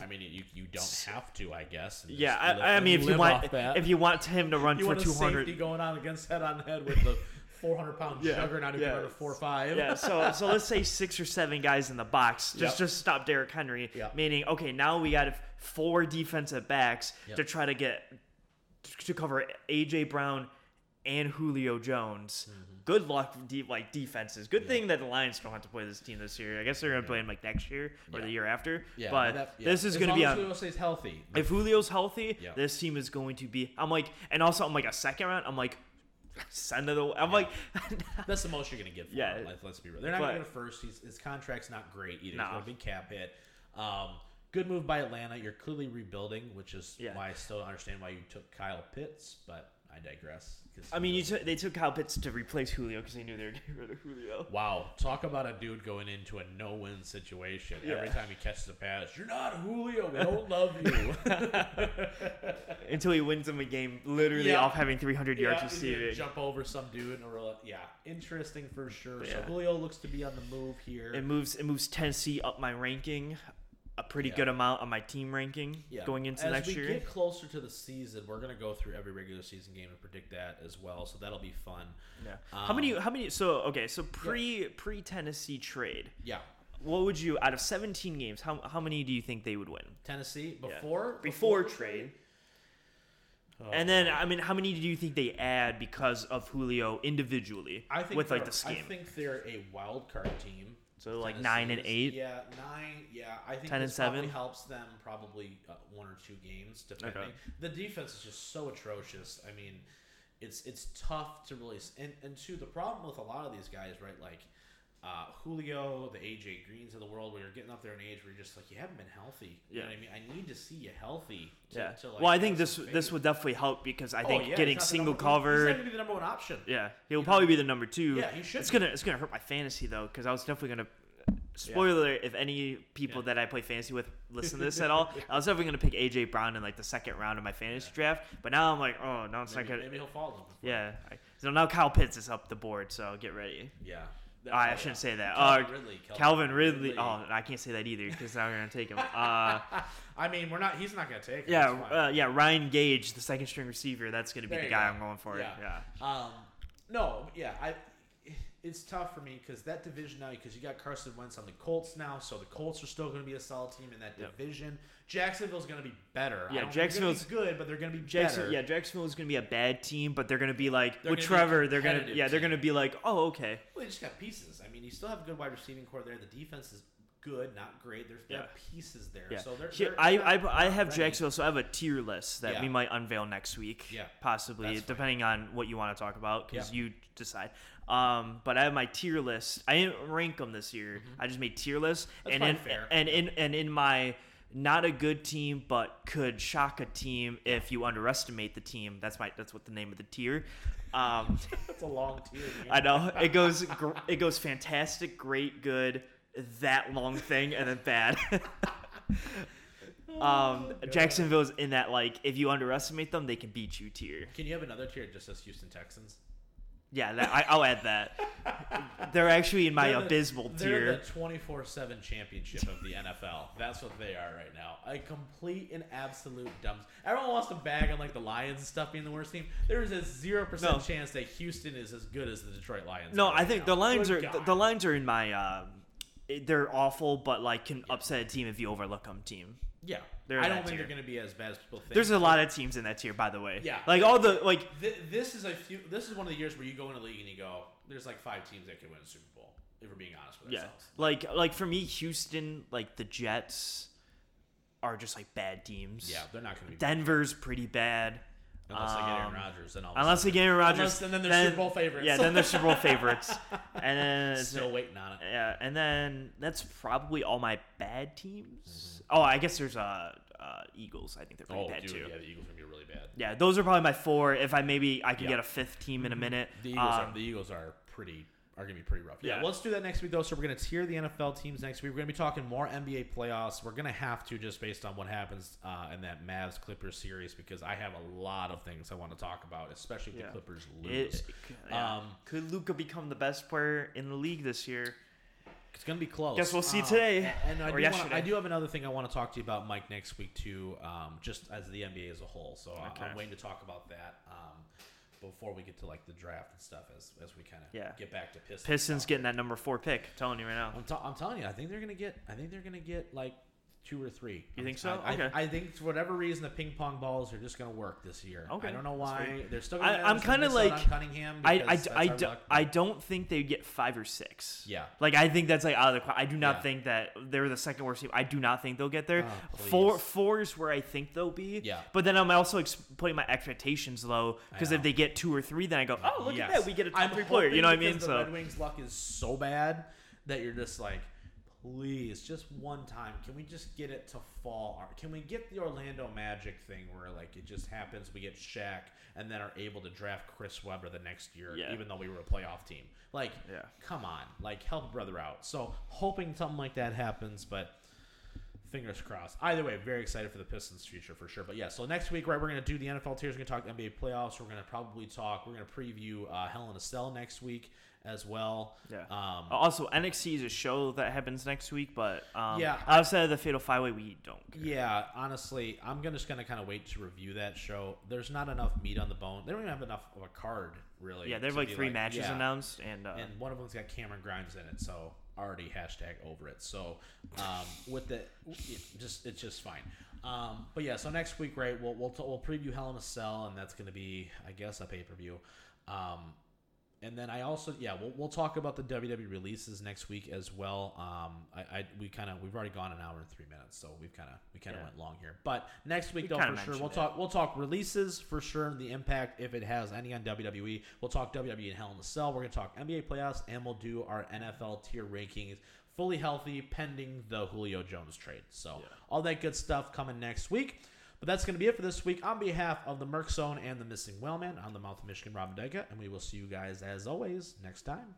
I mean, you you don't have to, I guess. and Yeah, just I, I mean, if you live want, off that. if you want him to run you for want a two safety hundred, going on against head on head with the 400 pound Yeah, juggernaut who yeah. a four five. yeah. So so let's say six or seven guys in the box, just Yep. just stop Derrick Henry. Yep. Meaning, okay, now we got four defensive backs Yep. to try to get to cover AJ Brown and Julio Jones. Mm-hmm. Good luck, de- like defenses. Good thing that the Lions don't have to play this team this year. I guess they're gonna play him like next year or Yeah. the year after. yeah. but that- yeah. this is gonna be as on. Julio stays healthy. if Julio's healthy, Yeah. this team is going to be. I'm like, and also I'm like a second round. I'm like, send it. away. I'm like, *laughs* That's the most you're gonna get. For Yeah. him. Let's, be real. They're not But- gonna get a first. He's, his contract's not great either. No. He's got a big cap hit. Um, good move by Atlanta. You're clearly rebuilding, which is Yeah. why I still don't understand why you took Kyle Pitts, but I digress. I mean, you took they took Kyle Pitts to replace Julio because they knew they were getting rid of Julio. Wow, talk about a dude going into a no-win situation. Every time he catches a pass, you're not Julio. We don't *laughs* love you. *laughs* Until he wins them a game, literally Yeah. off having 300 yards Yeah, gonna receiving. Jump over some dude, and we're like, yeah, interesting for sure. So Julio looks to be on the move here. It moves it moves Tennessee up my ranking, a pretty Yeah. good amount on my team ranking Yeah. going into As next we year. get closer to the season, we're gonna go through every regular season game and predict that as well. So that'll be fun. Yeah. how many? Um, How many? So okay. So pre pre Tennessee trade, Yeah, what would you out of 17 games? How how many do you think they would win? Tennessee Yeah. before before trade. Oh, And then I mean, how many do you think they add because of Julio individually I think with like the scheme? I think they're a wild card team. So, like, nine and eight? Yeah, nine. Yeah, I think 10 and seven? helps them probably uh, one or two games depending. Okay. The defense is just so atrocious. I mean, it's it's tough to really and and two the problem with a lot of these guys, right? Like uh, Julio, the AJ Greens of the world, where you're getting up there in age where you're just like you haven't been healthy. You know Yeah. what I mean? I need to see you healthy. To, Yeah. To, like, well, I think this this would definitely help because I Oh, think yeah, getting he's not the single cover. he's- He's covered. not gonna be the number one option. Yeah, he'll probably be the number two. Yeah, he should It's be. gonna it's gonna hurt my fantasy though because I was definitely gonna. Spoiler: alert, If any people Yeah. that I play fantasy with listen to this *laughs* at all, I was definitely gonna pick AJ Brown in like the second round of my fantasy draft. But now I'm like, oh, now it's Maybe, not gonna. maybe he'll fall. Yeah. I- So now Kyle Pitts is up the board, so get ready. Yeah. Oh, I shouldn't say that. Calvin Uh, Ridley. Calvin Ridley. Oh, I can't say that either because now we're gonna take him. Uh, *laughs* I mean, we're not. He's not gonna take. Him. yeah, uh, yeah. Ryan Gage, the second string receiver. That's gonna be There the guy go. I'm going for. Yeah. yeah. Um, no, yeah, I. It's tough for me because that division now, because you got Carson Wentz on the Colts now, so the Colts are still going to be a solid team in that Yep. division. Jacksonville's going to be better. I Yeah, don't think they're gonna be Jacksonville's- good, but they're going to be Jackson, better. yeah, Jacksonville is going to be a bad team, but they're going to be like They're with Trevor. They're going to yeah, they're going to be like, oh, okay, Well, they just got pieces. I mean, you still have a good wide receiving core there. The defense is good, not great. There's there Yeah. pieces there. yeah. So they're, they're- I, I, I have ready. Jacksonville, so I have a tier list that Yeah. we might unveil next week. Yeah. possibly That's depending on what you want to talk about because Yeah. you decide. Um, but I have my tier list. I didn't rank them this year. I just made tier lists, Mm-hmm. That's and in fair. and in and in my not a good team, but could shock a team if you underestimate the team. That's my that's what the name of the tier. Um, *laughs* That's a long tier. man. I know it goes gr- it goes fantastic, great, good, that long thing, and then bad. *laughs* um, Jacksonville's in that like if you underestimate them, they can beat you tier. Can you have another tier just as Houston Texans? Yeah, that, I, I'll add that. They're actually in my the- abysmal They're tier. the 24 7 championship of the NFL. That's what they are right now. A complete and absolute dumps. Everyone wants to bag on like the Lions and stuff being the worst team. There is a 0% No. chance that Houston is as good as the Detroit Lions. no, are I think now. the Lions Good are the, the Lions are in my. Um, they're awful, but like can upset a team if you overlook them. Team. Yeah. They're I don't think tier. they're going to be as bad as people think. There's a lot of teams in that tier, by the way. Yeah. like all the like. Th- this is a few. This is one of the years where you go in a league and you go, "There's like five teams that could win a Super Bowl." If we're being honest with ourselves. Yeah, like like for me, Houston, like the Jets, are just like bad teams. Yeah, they're not going to be Denver's pretty bad. Unless they get Aaron um, Rodgers. And all Unless they get Aaron Rodgers, Unless- and then they're Super Bowl favorites. Yeah, then they're Super Bowl *laughs* favorites, and then it's- still waiting on it. yeah, and then that's probably all my bad teams. Mm-hmm. Oh, I guess there's uh, uh Eagles. I think they're pretty Oh, bad dude, too. yeah, the Eagles are gonna be really bad. Yeah, those are probably my four. If I maybe I could Yeah. get a fifth team in a minute. The Eagles, Um, are, the Eagles are pretty are gonna be pretty rough. Yeah, Yeah. let's do that next week though. So we're gonna tier the NFL teams next week. We're gonna be talking more NBA playoffs. We're gonna have to just based on what happens uh, in that Mavs Clippers series because I have a lot of things I want to talk about, especially if Yeah. the Clippers it- lose. yeah. Um, could Luka become the best player in the league this year? It's gonna be close. Guess we'll see Um, today, And I or do, wanna, yesterday. I do have another thing I want to talk to you about, Mike, next week too. Um, just as the NBA as a whole. So I- Okay. I'm waiting to talk about that. Um, before we get to like the draft and stuff, as, as we kind of Yeah. get back to Pistons. Pistons getting that number four pick. telling you right now. I'm, t- I'm telling you, I think they're gonna get. I think they're gonna get like two or three. You think so? I, I- Okay. I, think for whatever reason, the ping pong balls are just gonna work this year. Okay, I don't know why. They're still. I- Gonna I'm kind of like- Cunningham. I I, because d- that's I, d- I don't think they'd get five or six. Yeah. Like I think that's like out of the. I do not Yeah. think that they're the second worst team. I do not think they'll get there. Oh, Four four is where I think they'll be. Yeah. But then I'm also ex- putting my expectations low because if they get two or three, then I go, oh look Yes. at that, we get a top three player. You know what I mean? So the Red Wings luck is so bad that you're just like, please, just one time, can we just get it to fall? Or Can we get the Orlando Magic thing where like it just happens? We get Shaq and then are able to draft Chris Webber the next year, Yeah. even though we were a playoff team. Like, Yeah. come on, like help brother out. So hoping something like that happens, but. Fingers crossed. Either way, very excited for the Pistons' future for sure. But yeah, so next week, right, we're going to do the NFL tiers. We're going to talk NBA playoffs. We're going to probably talk. We're going to preview uh, Hell in a Cell next week as well. yeah. Um, also, NXT is a show that happens next week, but um, Yeah. outside of the Fatal Five Way, we don't. Care. yeah, honestly, I'm gonna, just going to kind of wait to review that show. There's not enough meat on the bone. They don't even have enough of a card, really. Yeah, they have to like three matches yeah. announced, and, uh, and one of them's got Cameron Grimes in it, so already hashtag over it. So um, with the it just it's just fine. Um, but yeah, so next week, right? We'll we'll, t- we'll preview Hell in a Cell, and that's going to be, I guess, a pay per view. Um, and then I also yeah we'll, we'll talk about the WWE releases next week as well. Um, I, I we kind of we've already gone an hour and three minutes, so we've kind of we kind of Yeah. went long here. But next week We though for sure we'll it. talk we'll talk releases for sure and the impact if it has any on WWE. We'll talk WWE and Hell in the Cell. We're gonna talk NBA playoffs and we'll do our NFL tier rankings. Fully healthy, pending the Julio Jones trade. So Yeah. all that good stuff coming next week. But that's going to be it for this week. On behalf of the Merc Zone and the Missing Whaleman, I'm the Mouth of Michigan, Robin Dyka, and we will see you guys as always next time.